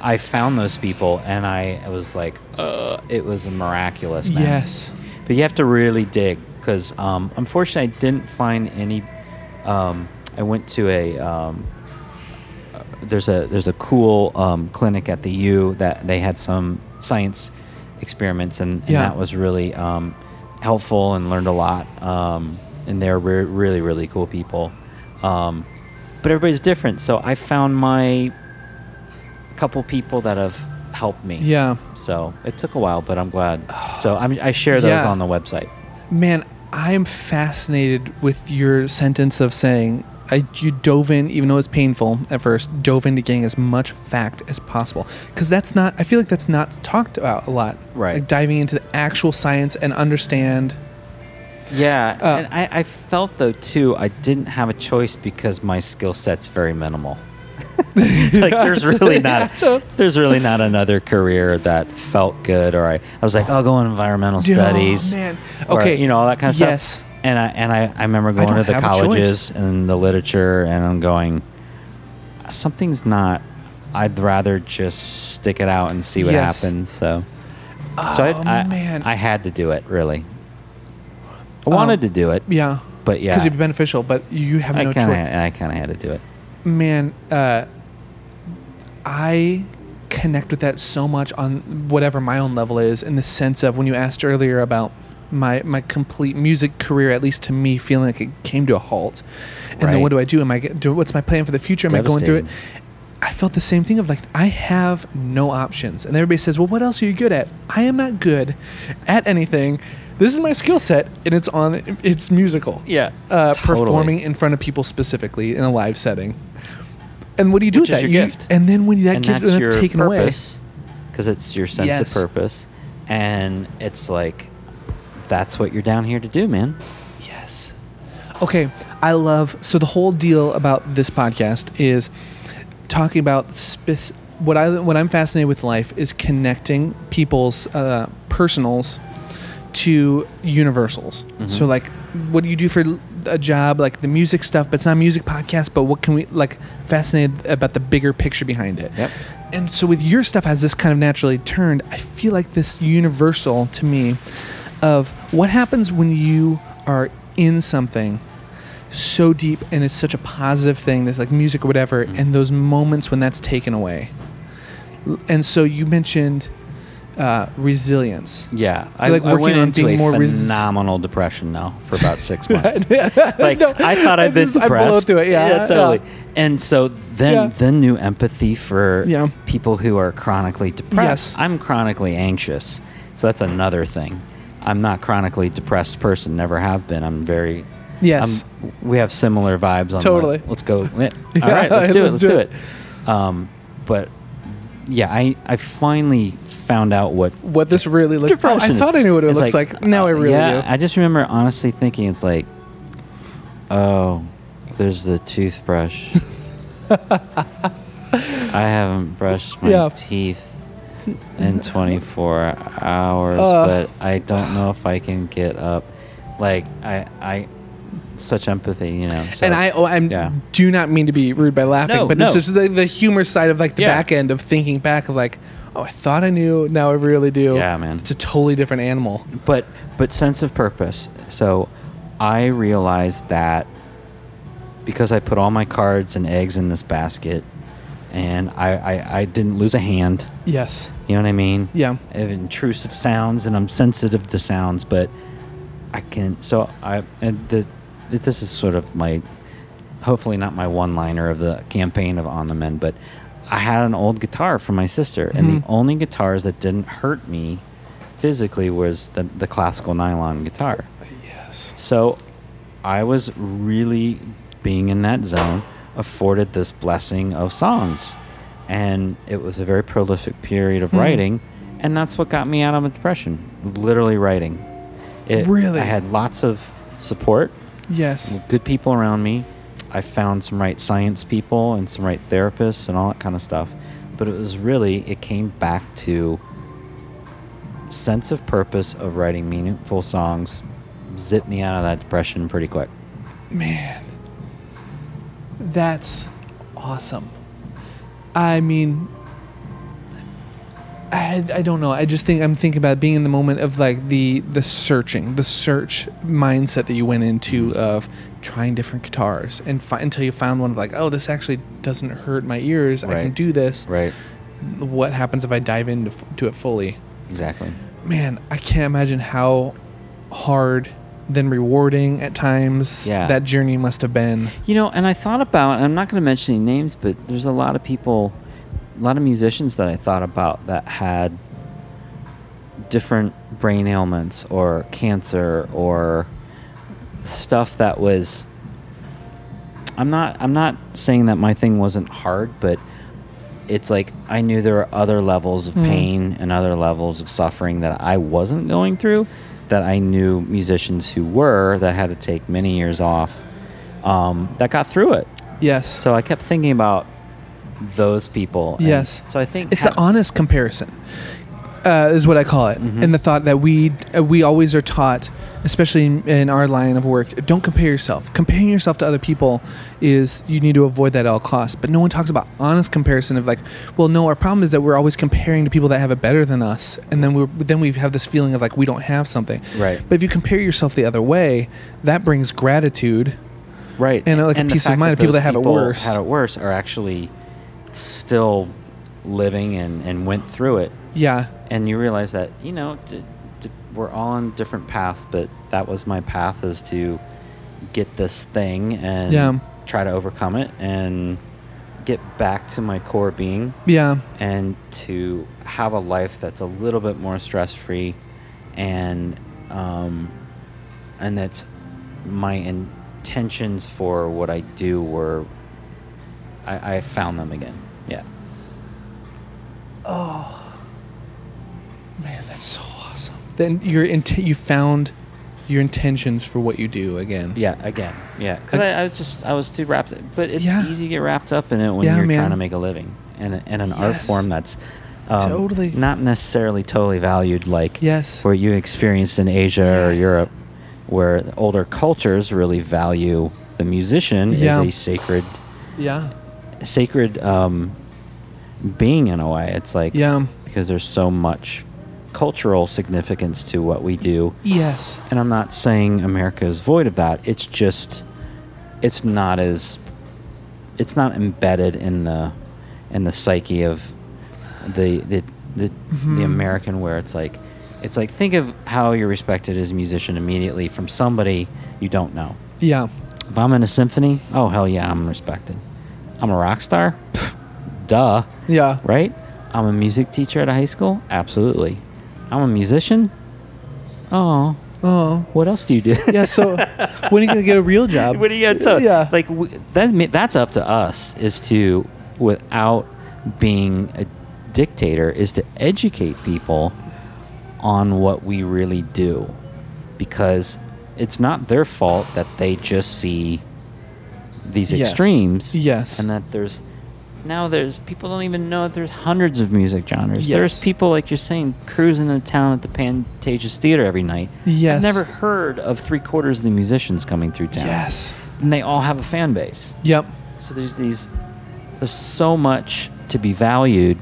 I found those people and I was like, uh, it was miraculous, man.
Yes.
But you have to really dig because, um, unfortunately, I didn't find any. Um, I went to a um, there's a there's a cool um, clinic at the U that they had some science experiments and, and
Yeah.
that was really um, helpful and learned a lot. Um, and they're re- really really cool people. Um, but everybody's different, so I found my couple people that have helped me.
Yeah.
So it took a while, but I'm glad. So I'm, I share those
Yeah.
on the website.
Man, I am fascinated with your sentence of saying I, you dove in, even though it's painful at first, dove into getting as much fact as possible. Because that's not, I feel like that's not talked about a lot.
Right.
Like diving into the actual science and understand.
Yeah,
Uh,
and I, I felt though too I didn't have a choice because my skill set's very minimal. like there's really not there's really not another career that felt good or I, I was like I'll go in environmental studies.
Oh, man.
or,
Okay.
you know all that kind of stuff.
yes.
stuff. And I and I, I remember going to the
have a
colleges and the literature, and I'm going, something's not. I'd rather just stick it out and see what
Yes.
happens. So, so I,
Oh,
I,
man.
I had to do it. Really, I wanted to do it,
Yeah.
but yeah,
Because it'd be beneficial, but you have
I
no
kind of
choice.
I kind of had to do it.
Man, uh, I connect with that so much on whatever my own level is, in the sense of when you asked earlier about my my complete music career, at least to me, feeling like it came to a halt. And then what do I do? Am I do what's my plan for the future? Am I going through it? I felt the same thing of like I have no options, and everybody says, "Well, what else are you good at?" I am not good at anything. This is my skill set, and it's on. It's musical.
Yeah,
uh,
totally.
performing in front of people specifically in a live setting. And what do you do
Which
with
is
that?
your
You-
gift.
And then when that
and
gift
that's
that's
your
taken away,
because it's your sense
Yes.
of purpose, and it's like that's what you're down here to do, man.
Yes. Okay, I love so the whole deal about this podcast is talking about spec- what I what I'm fascinated with life is connecting people's uh, personals to universals.
Mm-hmm.
So like, what do you do for a job? Like the music stuff, but it's not a music podcast. But what can we like? Fascinated about the bigger picture behind it.
Yep.
And so with your stuff has this kind of naturally turned, I feel like this universal to me of what happens when you are in something so deep and it's such a positive thing that's like music or whatever and those moments when that's taken away and so you mentioned uh, resilience
Yeah, I,
like
I
working
went
on
into
being
a
more res-
phenomenal depression now for about six months. like
No,
I thought I'd been
just- I
depressed.
through it, yeah,
totally.
yeah.
And so then,
Yeah.
then new empathy for
Yeah.
people who are chronically depressed.
Yes.
I'm chronically anxious, so that's another thing. I'm not chronically depressed person. Never have been. I'm very.
yes
I'm, we have similar vibes on.
Totally.
Like, let's go. Yeah,
Yeah,
All right, let's do it.
let's do
do
it.
it. Um, but yeah, I I finally found out what
what this really looks
depression
I thought I knew what it
It's
looks like, now I
uh,
really
yeah,
do
I just remember honestly thinking it's like, oh, there's the toothbrush. I haven't brushed my
Yeah.
teeth in 24 hours,
Uh.
but I don't know if I can get up. Like I, I, such empathy, you know. So,
and I, oh, I'm
yeah.
do not mean to be rude by laughing,
No,
but
no.
it's just the, the humor side of like the
Yeah.
back end of thinking back of like, oh, I thought I knew, now I really do.
Yeah, man.
It's a totally different animal.
but but sense of purpose. So I realized that because I put all my cards and eggs in this basket, and I, I, I didn't lose a hand.
Yes.
You know what I mean?
Yeah.
I have intrusive sounds, and I'm sensitive to sounds, but I can. So I and the this is sort of my hopefully not my one liner of the campaign of On the Men, but I had an old guitar from my sister, and the mm-hmm. only guitars that didn't hurt me physically was the, the classical nylon guitar.
Yes.
So I was really being in that zone afforded this blessing of songs. And it was a very prolific period of hmm. writing. And that's what got me out of depression literally writing. It,
Really?
I had lots of support,
Yes.
good people around me. I found some right science people and some right therapists and all that kind of stuff. But it was really, it came back to sense of purpose of writing meaningful songs zipped me out of that depression pretty quick.
Man. That's awesome. I mean, I, I don't know. I just think I'm thinking about being in the moment of like the the searching, the search mindset that you went into of trying different guitars and fi- until you found one of like, oh, this actually doesn't hurt my ears. I can do this.
Right.
What happens if I dive into f- to it fully?
Exactly.
Man, I can't imagine how hard then rewarding at times
Yeah.
that journey must have been.
You know, and I thought about, and I'm not going to mention any names, but there's a lot of people, a lot of musicians that I thought about that had different brain ailments or cancer or stuff that was. I'm not. I'm not saying that my thing wasn't hard, but it's like I knew there were other levels of hmm. pain and other levels of suffering that I wasn't going through. That I knew musicians who were that had to take many years off um, that got through it.
Yes.
So I kept thinking about those people. and
Yes.
So I think
it's
ha-
an honest comparison, uh, is what I call it.
Mm-hmm.
And the thought that we uh, we always are taught especially in, in our line of work, don't compare yourself. Comparing yourself to other people is you need to avoid that at all costs. But no one talks about honest comparison of like, well, no, our problem is that we're always comparing to people that have it better than us, and then we then we have this feeling of like we don't have something.
Right.
But if you compare yourself the other way, that brings gratitude.
right
and, like, a peace of mind of people that have it worse.
had it worse are actually still living and, and went through it
Yeah.
and you realize that you know we're all on different paths but that was my path is to get this thing and
Yeah.
try to overcome it and get back to my core being
Yeah.
and to have a life that's a little bit more stress free and um, and that's my intentions for what I do were I, I found them again yeah Oh
Man, that's so Then your int- you found your intentions for what you do again.
yeah again yeah because I, I was just I was too wrapped but it's
Yeah.
easy to get wrapped up in it when
Yeah,
you're
man.
trying to make a living and and an art form that's um,
Totally.
not necessarily totally valued like
Yes.
what you experienced in Asia or Europe, where older cultures really value the musician as a sacred,
Yeah.
sacred um, being in a way. It's like
Yeah.
because there's so much cultural significance to what we do,
Yes.
and I'm not saying America is void of that. It's just it's not as it's not embedded in the in the psyche of the the the,
Mm-hmm.
the American where it's like it's like think of how you're respected as a musician immediately from somebody you don't know.
Yeah.
If I'm in a symphony, oh hell yeah, I'm respected. I'm a rock star, Pff, duh,
Yeah.
right? I'm a music teacher at a high school, absolutely. I'm a musician. Oh,
Oh.
what else do you do?
Yeah. So when are you gonna get a real job?
what do you got to
Yeah.
Like that. That's up to us. Is to without being a dictator is to educate people on what we really do, because it's not their fault that they just see these
Yes.
extremes.
Yes.
and that there's now there's people don't even know that there's hundreds of music genres.
Yes.
There's people like you're saying cruising in town at the Pantages Theater every night.
Yes.
I've never heard of three quarters of the musicians coming through town.
Yes.
and they all have a fan base.
Yep.
So there's these. There's so much to be valued.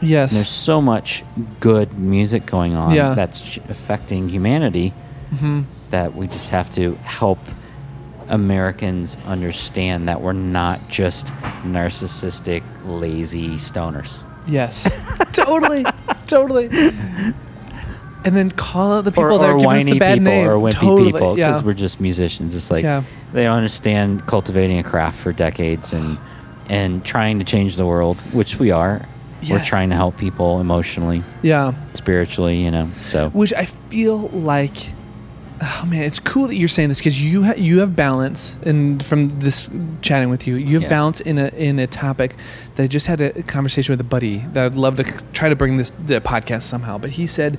Yes.
And there's so much good music going on
Yeah.
that's affecting humanity
Mm-hmm.
that we just have to help Americans understand that we're not just narcissistic, lazy stoners.
Yes. totally. Totally. And then call out the people
or,
that
or
are giving us a bad
people
name.
or wimpy
totally.
people
Yeah.
because we're just musicians. It's like
Yeah.
they don't understand cultivating a craft for decades and and trying to change the world, which we are.
Yeah.
We're trying to help people emotionally,
yeah.
spiritually, you know. So
Which I feel like, oh man, it's cool that you're saying this because you ha- you have balance, and from this chatting with you, you have
Yeah.
balance in a in a topic that I just had a conversation with a buddy that I'd love to c- try to bring this the podcast somehow. But he said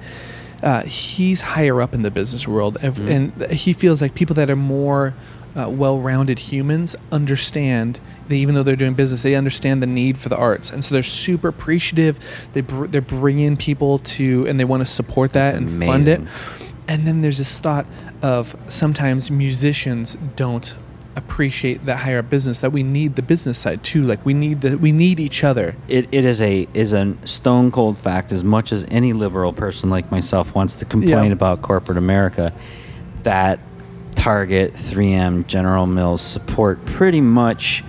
uh, he's higher up in the business world, ev-
Mm-hmm.
and he feels like people that are more uh, well-rounded humans understand. They, even though they're doing business, they understand the need for the arts, and so they're super appreciative. They br- they're bringing people to, and they want to support that
That's
and fund it. And then there's this thought of sometimes musicians don't appreciate that higher business that we need the business side too. Like we need the we need each other.
it, it is a is a stone cold fact as much as any liberal person like myself wants to complain
Yeah.
about corporate America that Target, 3M, General Mills support pretty much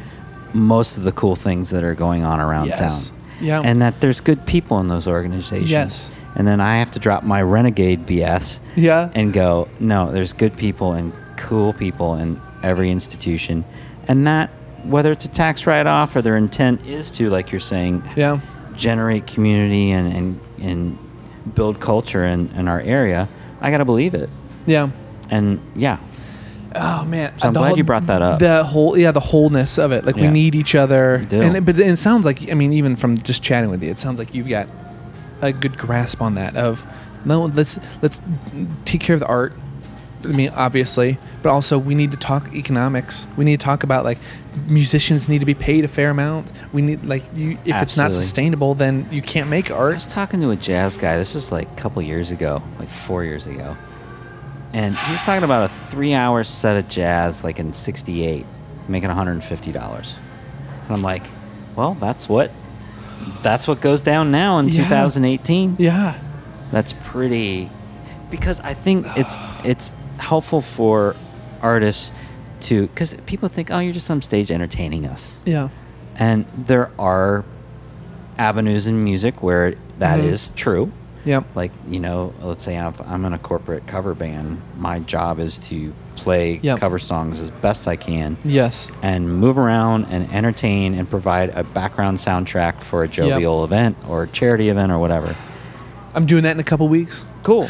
most of the cool things that are going on around
Yes.
town.
Yeah.
And that there's good people in those organizations.
Yes.
And then I have to drop my renegade BS
Yeah.
and go, no, there's good people and cool people in every institution. And that, whether it's a tax write off or their intent is to, like you're saying,
Yeah.
generate community and, and, and build culture in, in our area, I got to believe it.
Yeah.
And yeah,
Oh man.
So I'm
The
glad
whole-
you brought that up.
The whole yeah, the wholeness of it. Like we need each other. And it, but it sounds like I mean even from just chatting with you, it sounds like you've got a good grasp on that of no, let's let's take care of the art. I mean, obviously, but also we need to talk economics. We need to talk about like musicians need to be paid a fair amount. We need like you if it's not sustainable, then you can't make
I
art.
was talking to a jazz guy. This was like a couple years ago, like four years ago, and he was talking about a three-hour set of jazz, like in '68, making 150 dollars. And I'm like, well, that's what that's what goes down now in
Yeah.
2018.
Yeah.
That's pretty because I think it's it's helpful for artists to because people think, oh, you're just on stage entertaining us,
Yeah.
and there are avenues in music where that is
Mhm.
true.
Yep.
Like you know, let's say I've, I'm in a corporate cover band. My job is to play
Yep.
cover songs as best I can
Yes.
and move around and entertain and provide a background soundtrack for a jovial event or charity event or whatever.
I'm doing that in a couple weeks.
Cool.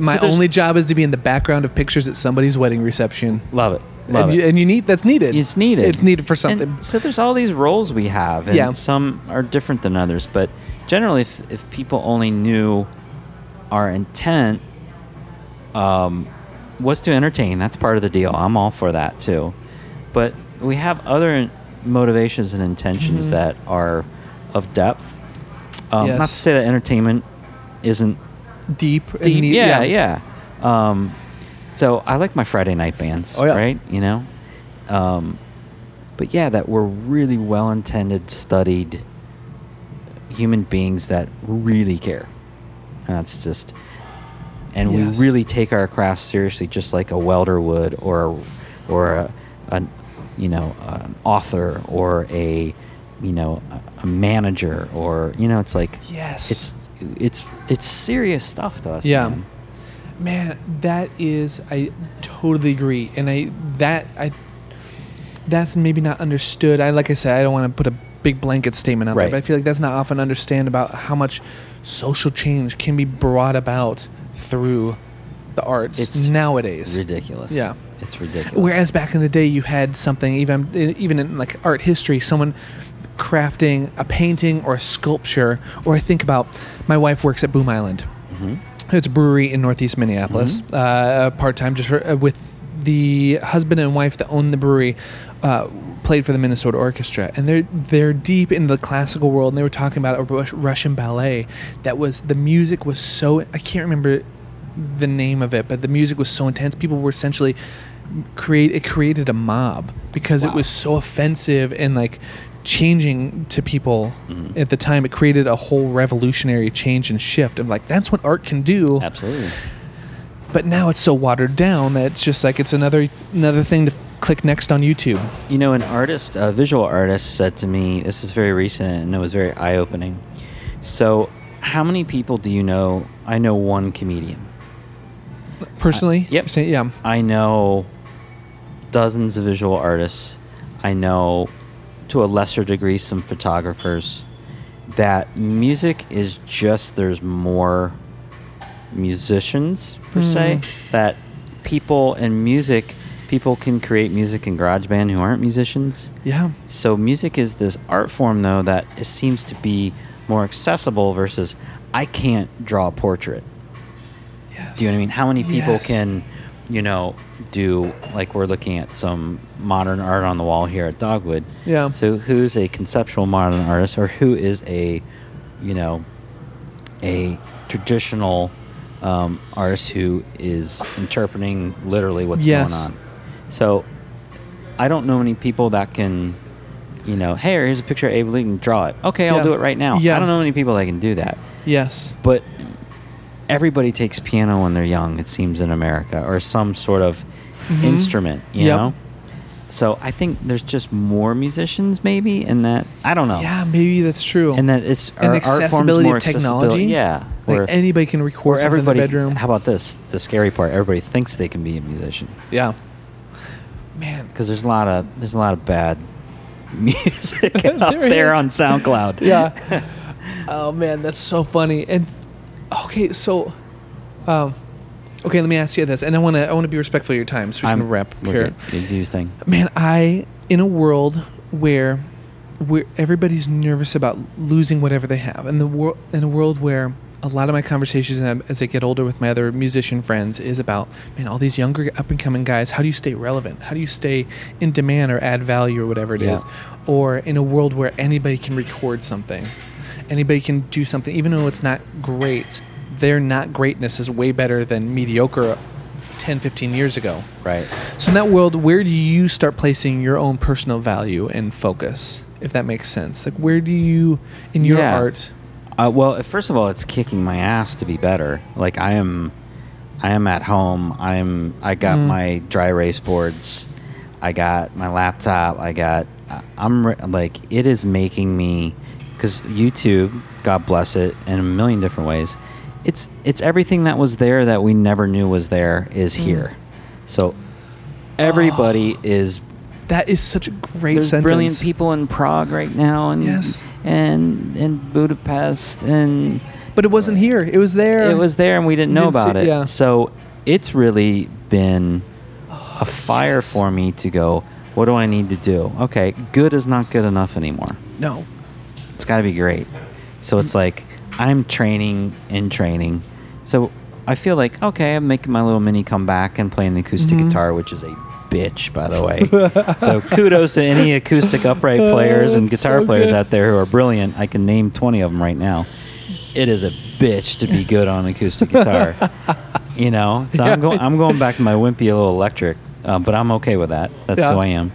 My
So
only job is to be in the background of pictures at somebody's wedding reception.
Love it. Love
and
it.
You, and you need that's needed.
It's needed.
It's needed for
And
something.
so there's all these roles we have, and
Yeah.
some are different than others. But generally, if, if people only knew our intent um, was to entertain, that's part of the deal. I'm all for that too. But we have other motivations and intentions
Mhm.
that are of depth. Um, Not to say that entertainment isn't
Deep.
deep.
need-
yeah, yeah. Um, so I like my Friday night bands,
Oh, yeah.
right? You know, um, but yeah, that we're really well intended, studied human beings that really care. And that's just, and
Yes.
we really take our craft seriously, just like a welder would, or or a, a you know an author or a you know a, a manager or you know it's like
Yes.
it's it's it's serious stuff to us.
Yeah.
man.
Man, that is I totally agree. And I that I that's maybe not understood. I like I said, I don't want to put a big blanket statement out
Right.
there, but I feel like that's not often understand about how much social change can be brought about through the arts
It's
nowadays.
ridiculous.
Yeah.
it's ridiculous.
Whereas back in the day, you had something even even in like art history, someone crafting a painting or a sculpture. Or I think about my wife works at Boom Island. It's a brewery in Northeast Minneapolis. Uh, Part time, just for, uh, with the husband and wife that own the brewery. Uh, played for the Minnesota Orchestra, and they're they're deep in the classical world. And they were talking about a Rus- Russian ballet that was the music was so I can't remember the name of it, but the music was so intense. People were essentially create it created a mob because it was so offensive and like changing to people
Mm-hmm.
at the time. It created a whole revolutionary change and shift of like that's what art can do.
absolutely.
But now it's so watered down that it's just like it's another another thing to click next on YouTube.
You know, an artist, a visual artist, said to me, "This is very recent, and it was very eye-opening." So, how many people do you know? I know one comedian.
Personally, uh,
yep.
you're saying- yeah,
I know dozens of visual artists. I know, to a lesser degree, some photographers. That music is just there's more musicians per se. Mm. That people in music, people can create music in GarageBand who aren't musicians.
yeah,
So music is this art form though that it seems to be more accessible versus I can't draw a portrait.
yes.
Do you know what I mean? How many people
Yes.
can, you know, do like we're looking at some modern art on the wall here at Dogwood.
Yeah.
So who's a conceptual modern artist or who is a, you know, a traditional um, artist who is interpreting literally what's
Yes.
going on. So I don't know any people that can, you know, hey, here's a picture of Abe Lincoln, draw it. Okay, I'll
Yeah.
do it right now.
Yeah.
I don't know any people that can do that
Yes,
but everybody takes piano when they're young it seems in america or some sort of instrument you
Mm-hmm. Yep.
know so i think there's just more musicians maybe and that i don't know
yeah, maybe that's true.
and that it's
And
our
the
art form's
accessibility
more
of technology?
accessibility. yeah
like
where,
anybody can
where
record
everybody
in the bedroom.
how about this the scary part everybody thinks they can be a musician
yeah, man,
because there's a lot of there's a lot of bad music out
There
there on soundcloud
yeah. oh man, that's so funny. And okay, so, um, okay, let me ask you this, and I want to I want to be respectful of your time, so we can wrap here.
you do your thing
Man, I in a world where where everybody's nervous about losing whatever they have, and the world in a world where a lot of my conversations as I get older with my other musician friends is about man, all these younger up and coming guys. How do you stay relevant? How do you stay in demand or add value or whatever it is?
Yeah.
Or in a world where anybody can record something, anybody can do something, even though it's not great. Their not greatness is way better than mediocre 10, 15 years ago.
Right.
So in that world, where do you start placing your own personal value and focus? If that makes sense, like where do you in your
Yeah.
art?
Uh, well, first of all, it's kicking my ass to be better. Like I am, I am at home. I'm. I got
Mm.
my dry erase boards. I got my laptop. I got. I'm re- like it is making me because YouTube, God bless it, in a million different ways. It's it's everything that was there that we never knew was there is
Mm.
here. So everybody is
That is such a great
there's
sentence.
brilliant people in Prague right now, and
Yes.
And in Budapest, and
but it wasn't here. It was there.
it was there, and we didn't know
didn't see-
about it.
yeah.
So it's really been a fire for me to go. What do I need to do? Okay, good is not good enough anymore.
no.
It's got to be great. So it's like I'm training in training. So I feel like okay, I'm making my little mini comeback and playing the acoustic
Mm-hmm.
guitar, which is a bitch, by the way. so kudos to any acoustic upright players and guitar
so
players out there who are brilliant. I can name 20 of them right now. It is a bitch to be good on acoustic guitar. You know, so I'm going. I'm going back to my wimpy little electric, um, but I'm okay with that. That's
Yeah.
who I am.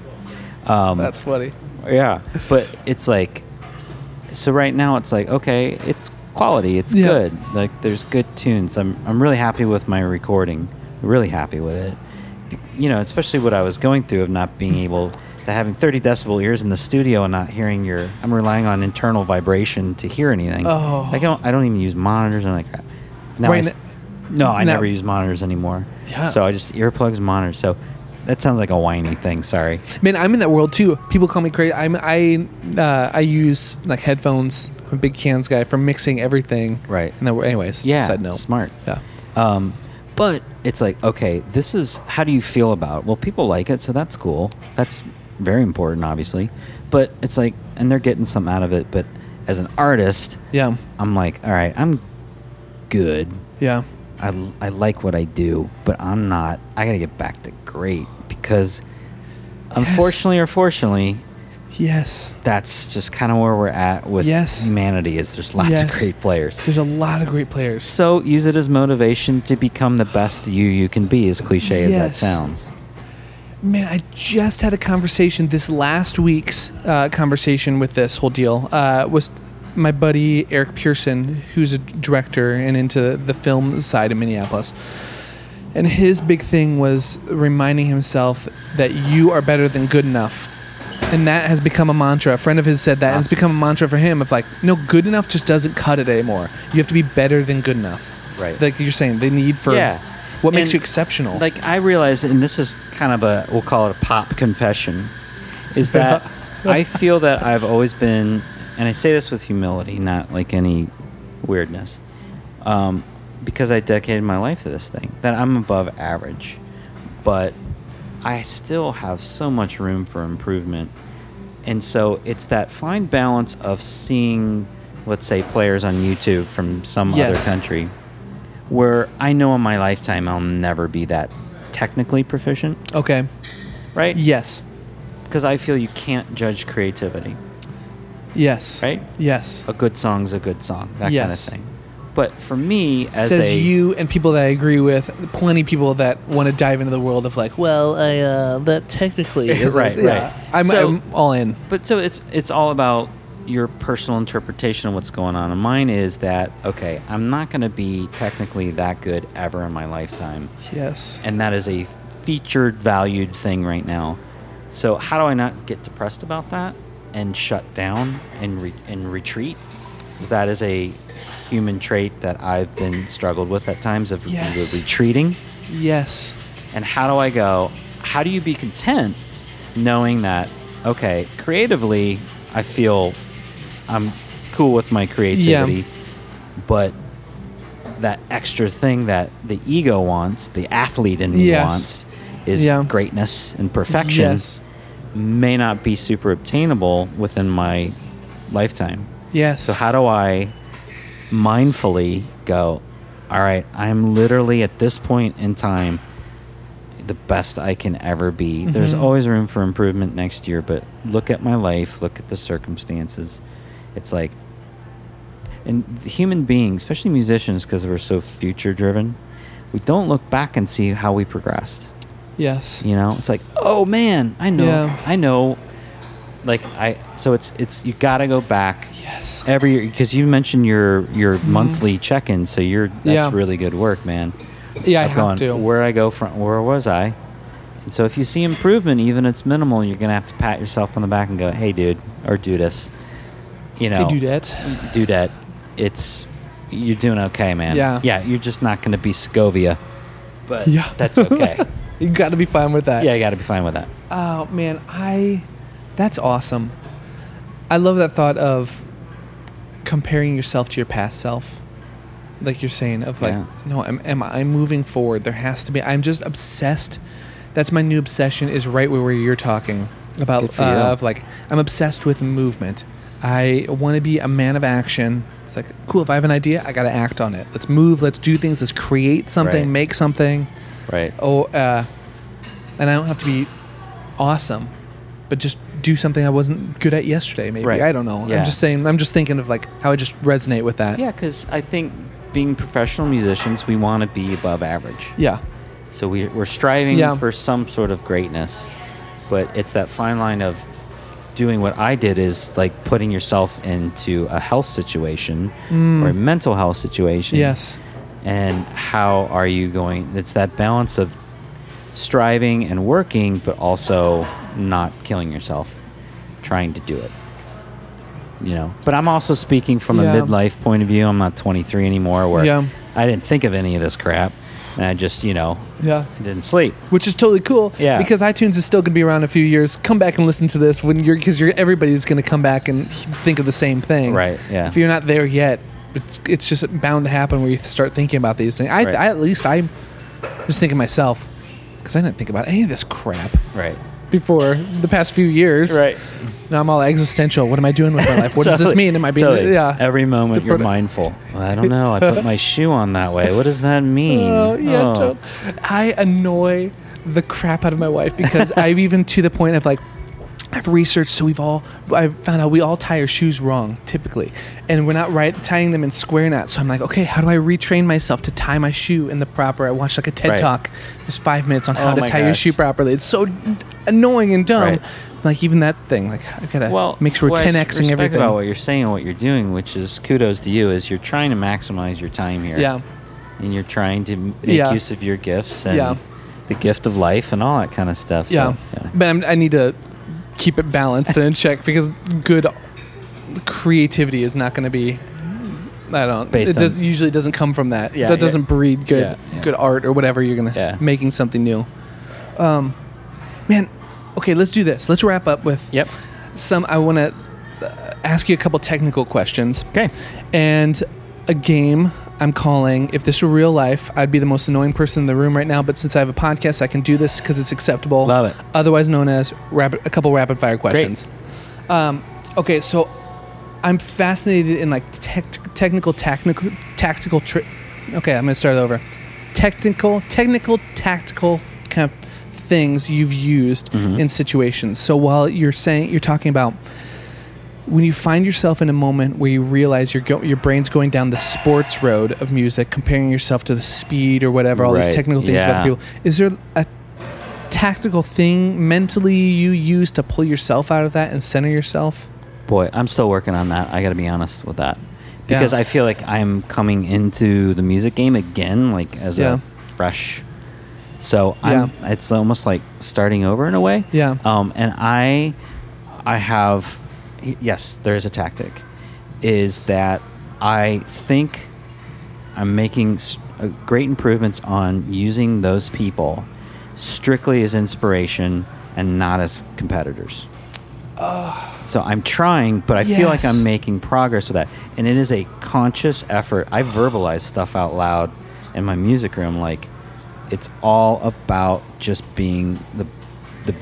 Um,
That's funny.
yeah, but it's like, so right now it's like okay, it's quality, it's
Yeah.
good. Like there's good tunes. I'm I'm really happy with my recording. Really happy with it. You know, especially what I was going through of not being able to having 30 decibel ears in the studio and not hearing your. I'm relying on internal vibration to hear anything.
Oh.
I don't. I don't even use monitors and like. Now I
Right
s-
n-
no, I
now-
never use monitors anymore.
Yeah.
So I just earplugs, monitors. So that sounds like a whiny thing. Sorry.
Man, I'm in that world too. People call me crazy. I'm I uh, I use like headphones. I'm a big cans guy for mixing everything.
Right.
And then, anyways,
Yeah,
side note.
smart.
Yeah.
Um, but it's like, okay, this is how do you feel about it? Well, people like it, so that's cool. That's very important, obviously. But it's like, and they're getting something out of it. But as an artist,
Yeah.
I'm like, all right, I'm good.
Yeah.
I, I like what I do, but I'm not. I got to get back to great because, unfortunately or fortunately,
Yes.
that's just kind of where we're at with
Yes.
humanity. Is there's lots
Yes.
of great players.
There's a lot of great players.
So use it as motivation to become the best you you can be, as cliche as that sounds.
Man, I just had a conversation. This last week's uh, conversation with this whole deal uh, was my buddy Eric Pearson, who's a director and into the film side in Minneapolis. And his big thing was reminding himself that you are better than good enough. And that has become a mantra. A friend of his said that, and it's become a mantra for him of like, no, good enough just doesn't cut it anymore. You have to be better than good enough.
Right.
Like you're saying, the need for
Yeah.
what makes
And,
you exceptional.
Like I realize, and this is kind of a we'll call it a pop confession, is that I feel that I've always been, and I say this with humility, not like any weirdness, um, because I dedicated my life to this thing. That I'm above average, but I still have so much room for improvement. And so it's that fine balance of seeing, let's say, players on YouTube from some
Yes.
other country, where I know in my lifetime I'll never be that technically proficient,
okay.
right?
Yes.
Because I feel you can't judge creativity,
Yes.
right?
Yes.
A good song's a good song, that
Yes.
kind of thing. But for me, as
Says
a
you and people that I agree with, plenty of people that want to dive into the world of like, well, I uh, that technically is
Right, right.
I'm,
So-
I'm all in.
But so it's it's all about your personal interpretation of what's going on. And mine is that okay, I'm not going to be technically that good ever in my lifetime,
Yes.
and that is a featured, valued thing right now. So how do I not get depressed about that and shut down and re- and retreat? That is a human trait that I've been struggled with at times of
Yes.
retreating.
yes.
And how do I go? How do you be content knowing that, okay, creatively, I feel I'm cool with my creativity, yeah. but that extra thing that the ego wants, the athlete in me
Yes.
wants, is
Yeah.
greatness and perfection,
Yes.
may not be super obtainable within my lifetime.
Yes.
So how do I mindfully go, all right, I'm literally at this point in time the best I can ever be. There's
Mhm.
always room for improvement next year, but look at my life, look at the circumstances. It's like and human beings, especially musicians because we're so future driven, we don't look back and see how we progressed.
Yes.
You know, it's like, oh man, I know,
Yeah.
I know. Like I, so it's it's you got to go back
Yes.
every year because you mentioned your your monthly check-in, so you're that's
Mm-hmm. Yeah.
really good work, man.
Yeah, I
I've
have
gone,
to.
Where I go from, where was I? And so if you see improvement, even if it's minimal, you're gonna have to pat yourself on the back and go, "Hey, dude," or "Dudess," you know,
Hey, dudette.
dudette. It's you're doing okay, man.
Yeah.
yeah. You're just not gonna be Scovia, but
Yeah.
that's okay.
You got to be fine with that.
yeah, you got to be fine with that.
Oh man, I that's awesome. I love that thought of comparing yourself to your past self. Like you're saying of like
Yeah.
no, am, am I moving forward? There has to be I'm just obsessed. That's my new obsession is right where, you're talking about uh, of like I'm obsessed with movement. I want to be a man of action. It's like cool if I have an idea, I got to act on it. Let's move, let's do things, let's create something,
Right.
make something
Right.
oh, uh, and I don't have to be awesome, but just do something I wasn't good at yesterday. Maybe
Right.
I don't know.
Yeah.
I'm just saying. I'm just thinking of like how I just resonate with that.
Yeah, because I think being professional musicians, we want to be above average.
Yeah.
So we, we're striving
Yeah.
for some sort of greatness, but it's that fine line of doing what I did is like putting yourself into a health situation or a mental health situation.
Mm. Yes.
And how are you going? It's that balance of striving and working, but also not killing yourself trying to do it. You know, but I'm also speaking from
Yeah.
a midlife point of view. I'm not 23 anymore, where
Yeah.
I didn't think of any of this crap, and I just, you know,
Yeah.
I didn't sleep.
Which is totally cool.
Yeah.
Because iTunes is still going to be around in a few years. Come back and listen to this when you're because you're everybody's going to come back and think of the same thing.
Right, yeah.
If you're not there yet, it's it's just bound to happen where you start thinking about these things. I,
Right.
I at least I'm just thinking myself because I didn't think about any of this crap
Right.
Before the past few years. Right. Now I'm all existential. What am I doing with my life? What does this mean? Am I being
Totally.
yeah?
Every moment you're mindful. Well, I don't know. I put my shoe on that way. What does that oh, mean?
Oh yeah,
Oh.
I annoy the crap out of my wife because I've even to the point of like I've researched so we've all I've found out we all tie our shoes wrong typically, and we're not right tying them in square knots. So I'm like, okay, how do I retrain myself to tie my shoe in the proper? I watched like a TED
Right.
talk, just five minutes on how
Oh
to tie your shoe properly. It's so annoying and dumb.
Right.
Like even that thing, like I gotta
Well,
make sure we're 10xing
respect
everything.
about what you're saying and what you're doing, which is kudos to you, is you're trying to maximize your time here.
yeah,
And you're trying to make
Yeah.
use of your gifts and
Yeah.
the gift of life and all that kind of stuff. So,
yeah. But I'm, I need to keep it balanced and in check because good creativity is not going to be. I don't.
Based
it does, usually doesn't come from that.
Yeah,
that
yeah.
doesn't breed good
Yeah, yeah.
good art or whatever you're gonna making something new. Um, man, okay, let's do this. Let's wrap up with
Yep.
some. I want to ask you a couple technical questions
Okay.
and a game I'm calling If This Were Real Life, I'd be the most annoying person in the room right now, but since I have a podcast, I can do this because it's acceptable.
Love it.
Otherwise known as rapid, a couple rapid fire questions. Um, okay, so I'm fascinated in like tech, technical, technical, tactical tri- Okay, I'm going to start over. Technical, technical, tactical kind of things you've used in situations. So while you're saying, you're talking about when you find yourself in a moment where you realize your go- your brain's going down the sports road of music, comparing yourself to the speed or whatever, all
Right,
these technical things about the people, is there a tactical thing mentally you use to pull yourself out of that and center yourself?
Boy, I'm still working on that. I got to be honest with that. Because
Yeah.
I feel like I'm coming into the music game again, like as
Yeah.
a fresh. So I'm, it's almost like starting over in a way.
Yeah.
Um, and I, I have, yes, there is a tactic, is that I think I'm making uh, great improvements on using those people strictly as inspiration and not as competitors. So I'm trying, but I feel like I'm making progress with that. And it is a conscious effort. I verbalize stuff out loud in my music room like it's all about just being the the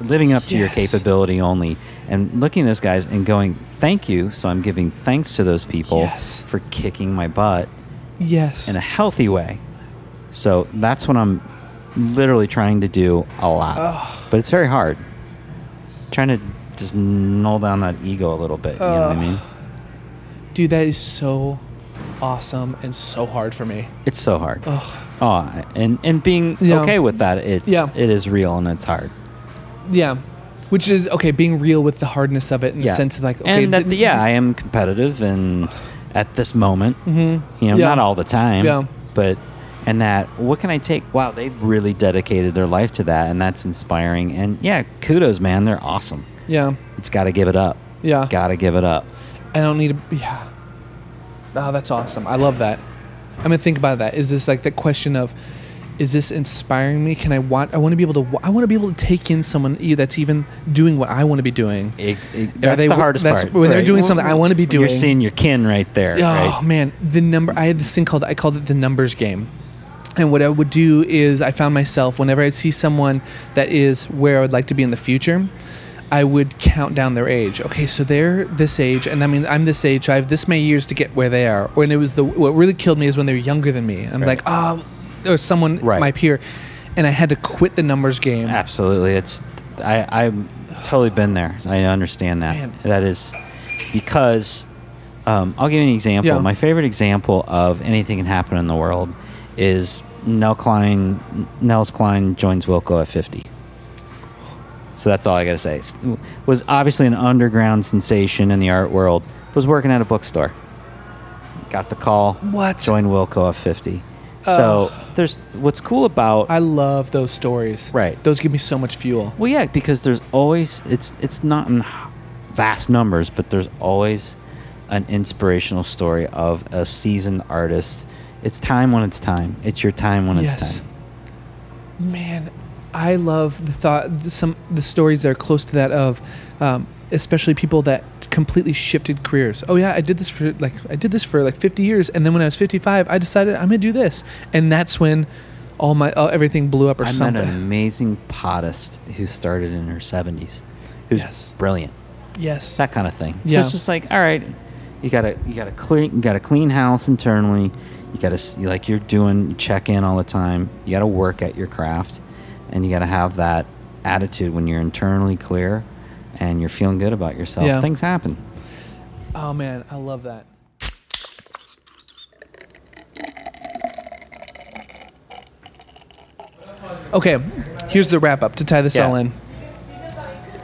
living up to your capability only and looking at those guys and going thank you so i'm giving thanks to those people
Yes.
for kicking my butt
Yes.
in a healthy way so that's what i'm literally trying to do a lot but it's very hard trying to just null down that ego a little bit you know what i mean
Dude, that is so awesome and so hard for me.
It's so hard. Oh, and and being
Yeah.
okay with that, it's
Yeah.
it is real and it's hard.
Yeah. Which is okay, being real with the hardness of it in the sense of like, okay,
and that,
th-
yeah, I am competitive and at this moment, you know,
Mm-hmm. Yeah.
not all the time,
Yeah.
but and that what can I take? Wow, they've really dedicated their life to that, and that's inspiring. And yeah, kudos, man, they're awesome.
yeah,
It's got to give it up.
Yeah.
got to give it up.
I don't need to. Yeah. Oh, that's awesome. I love that. I'm gonna think about that. Is this like the question of, is this inspiring me? Can I want? I want to be able to. I want to be able to take in someone that's even doing what I want to be doing.
It, it, that's
they-
the hardest
that's-
part.
when they're doing something I wanna be doing, You're
seeing your kin right there.
Oh
right?
man, the number. I had this thing called. I called it the numbers game. And what I would do is, I found myself whenever I'd see someone that is where I would like to be in the future, I would count down their age. Okay, so they're this age, and I mean I'm this age. So I have this many years to get where they are. And it was the what really killed me is when they were younger than me. I'm like, oh, or someone
Right.
my peer, and I had to quit the numbers game.
Absolutely. It's I I've totally been there. I understand that.
Man.
That is because um, I'll give you an example.
Yeah.
My favorite example of anything can happen in the world is Nell Cline. Nels Cline joins Wilco at fifty. So that's all I got to say. Was obviously an underground sensation in the art world. Was working at a bookstore. Got the call.
What?
Joined Wilco at fifty. So there's what's cool about
I love those stories.
Right.
Those give me so much fuel.
Well, yeah, because there's always it's it's not in vast numbers, but there's always an inspirational story of a seasoned artist. It's time when it's time. It's your time when it's time.
Man, I love the thought. the- Some the stories that are close to that of, um, especially people that completely shifted careers. Oh yeah, I did this for like I did this for like 50 years, and then when I was 55, I decided I'm gonna do this, and that's when all my uh, everything blew up or
I met
something.
an amazing potist who started in her 70s. Who's
Yes.
brilliant.
yes.
That kind of thing. So
Yeah.
it's just like, all right, you gotta you gotta clean you gotta clean house internally. You gotta like you're doing you check in all the time. You gotta work at your craft, and you gotta have that attitude when you're internally clear, and you're feeling good about yourself.
Yeah.
Things happen.
Oh man, I love that. Okay, here's the wrap up to tie this
Yeah.
all in.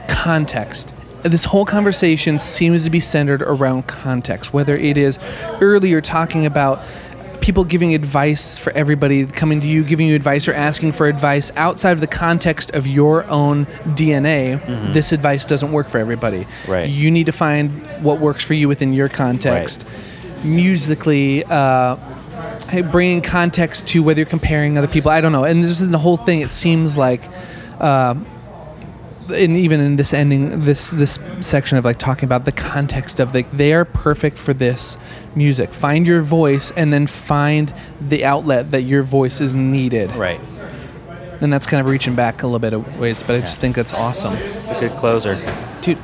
Context. This whole conversation seems to be centered around context, whether it is earlier talking about people giving advice for everybody coming to you giving you advice or asking for advice outside of the context of your own DNA this advice doesn't work for everybody.
Right.
you need to find what works for you within your context. Musically uh, bringing context to whether you're comparing other people i don't know. And this is the whole thing it seems like uh, and even in this ending this this section of like talking about the context of like they are perfect for this music find your voice and then find the outlet that your voice is needed
Right.
and that's kind of reaching back a little bit of ways but i just think that's awesome
It's a good closer.
dude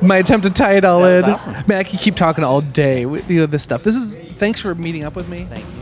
my attempt to tie it all in
awesome.
man i can keep talking all day with you know, this stuff this is thanks for meeting up with me
Thank you.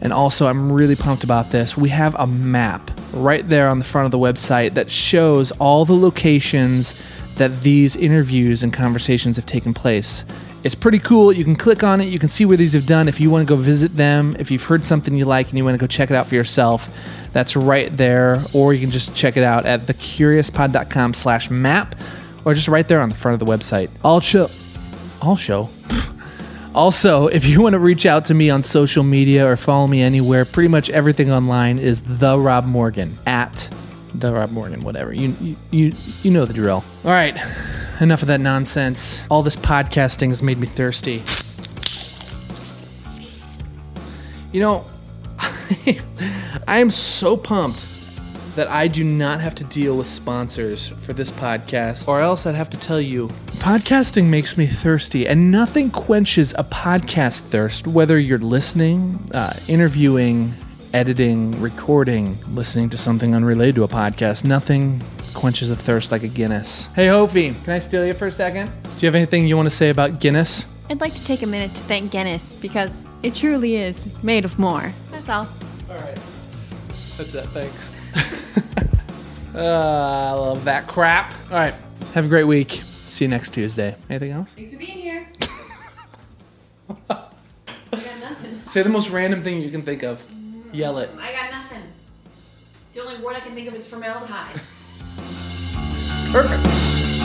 And also, I'm really pumped about this. We have a map right there on the front of the website that shows all the locations that these interviews and conversations have taken place. It's pretty cool. You can click on it, you can see where these have done. If you want to go visit them, if you've heard something you like and you want to go check it out for yourself, that's right there. Or you can just check it out at thecuriouspod.com slash map or just right there on the front of the website. I'll show. I'll show. Also, if you want to reach out to me on social media or follow me anywhere, pretty much everything online is the Rob Morgan at the Rob Morgan, whatever. You, you you know the drill. All right, enough of that nonsense. All this podcasting has made me thirsty. You know, I am so pumped that I do not have to deal with sponsors for this podcast, or else I'd have to tell you podcasting makes me thirsty, and nothing quenches a podcast thirst, whether you're listening, uh, interviewing, editing, recording, listening to something unrelated to a podcast. Nothing quenches a thirst like a Guinness. Hey, Hofi, can I steal you for a second? Do you have anything you want to say about Guinness?
I'd like to take a minute to thank Guinness because it truly is made of more. That's all.
All right. That's it. Thanks. Uh, I love that crap. All right. Have a great week. See you next Tuesday. Anything else?
Thanks for being here.
Say the most random thing you can think of. Yell it.
I got nothing. The only word I can think of is formaldehyde.
Perfect.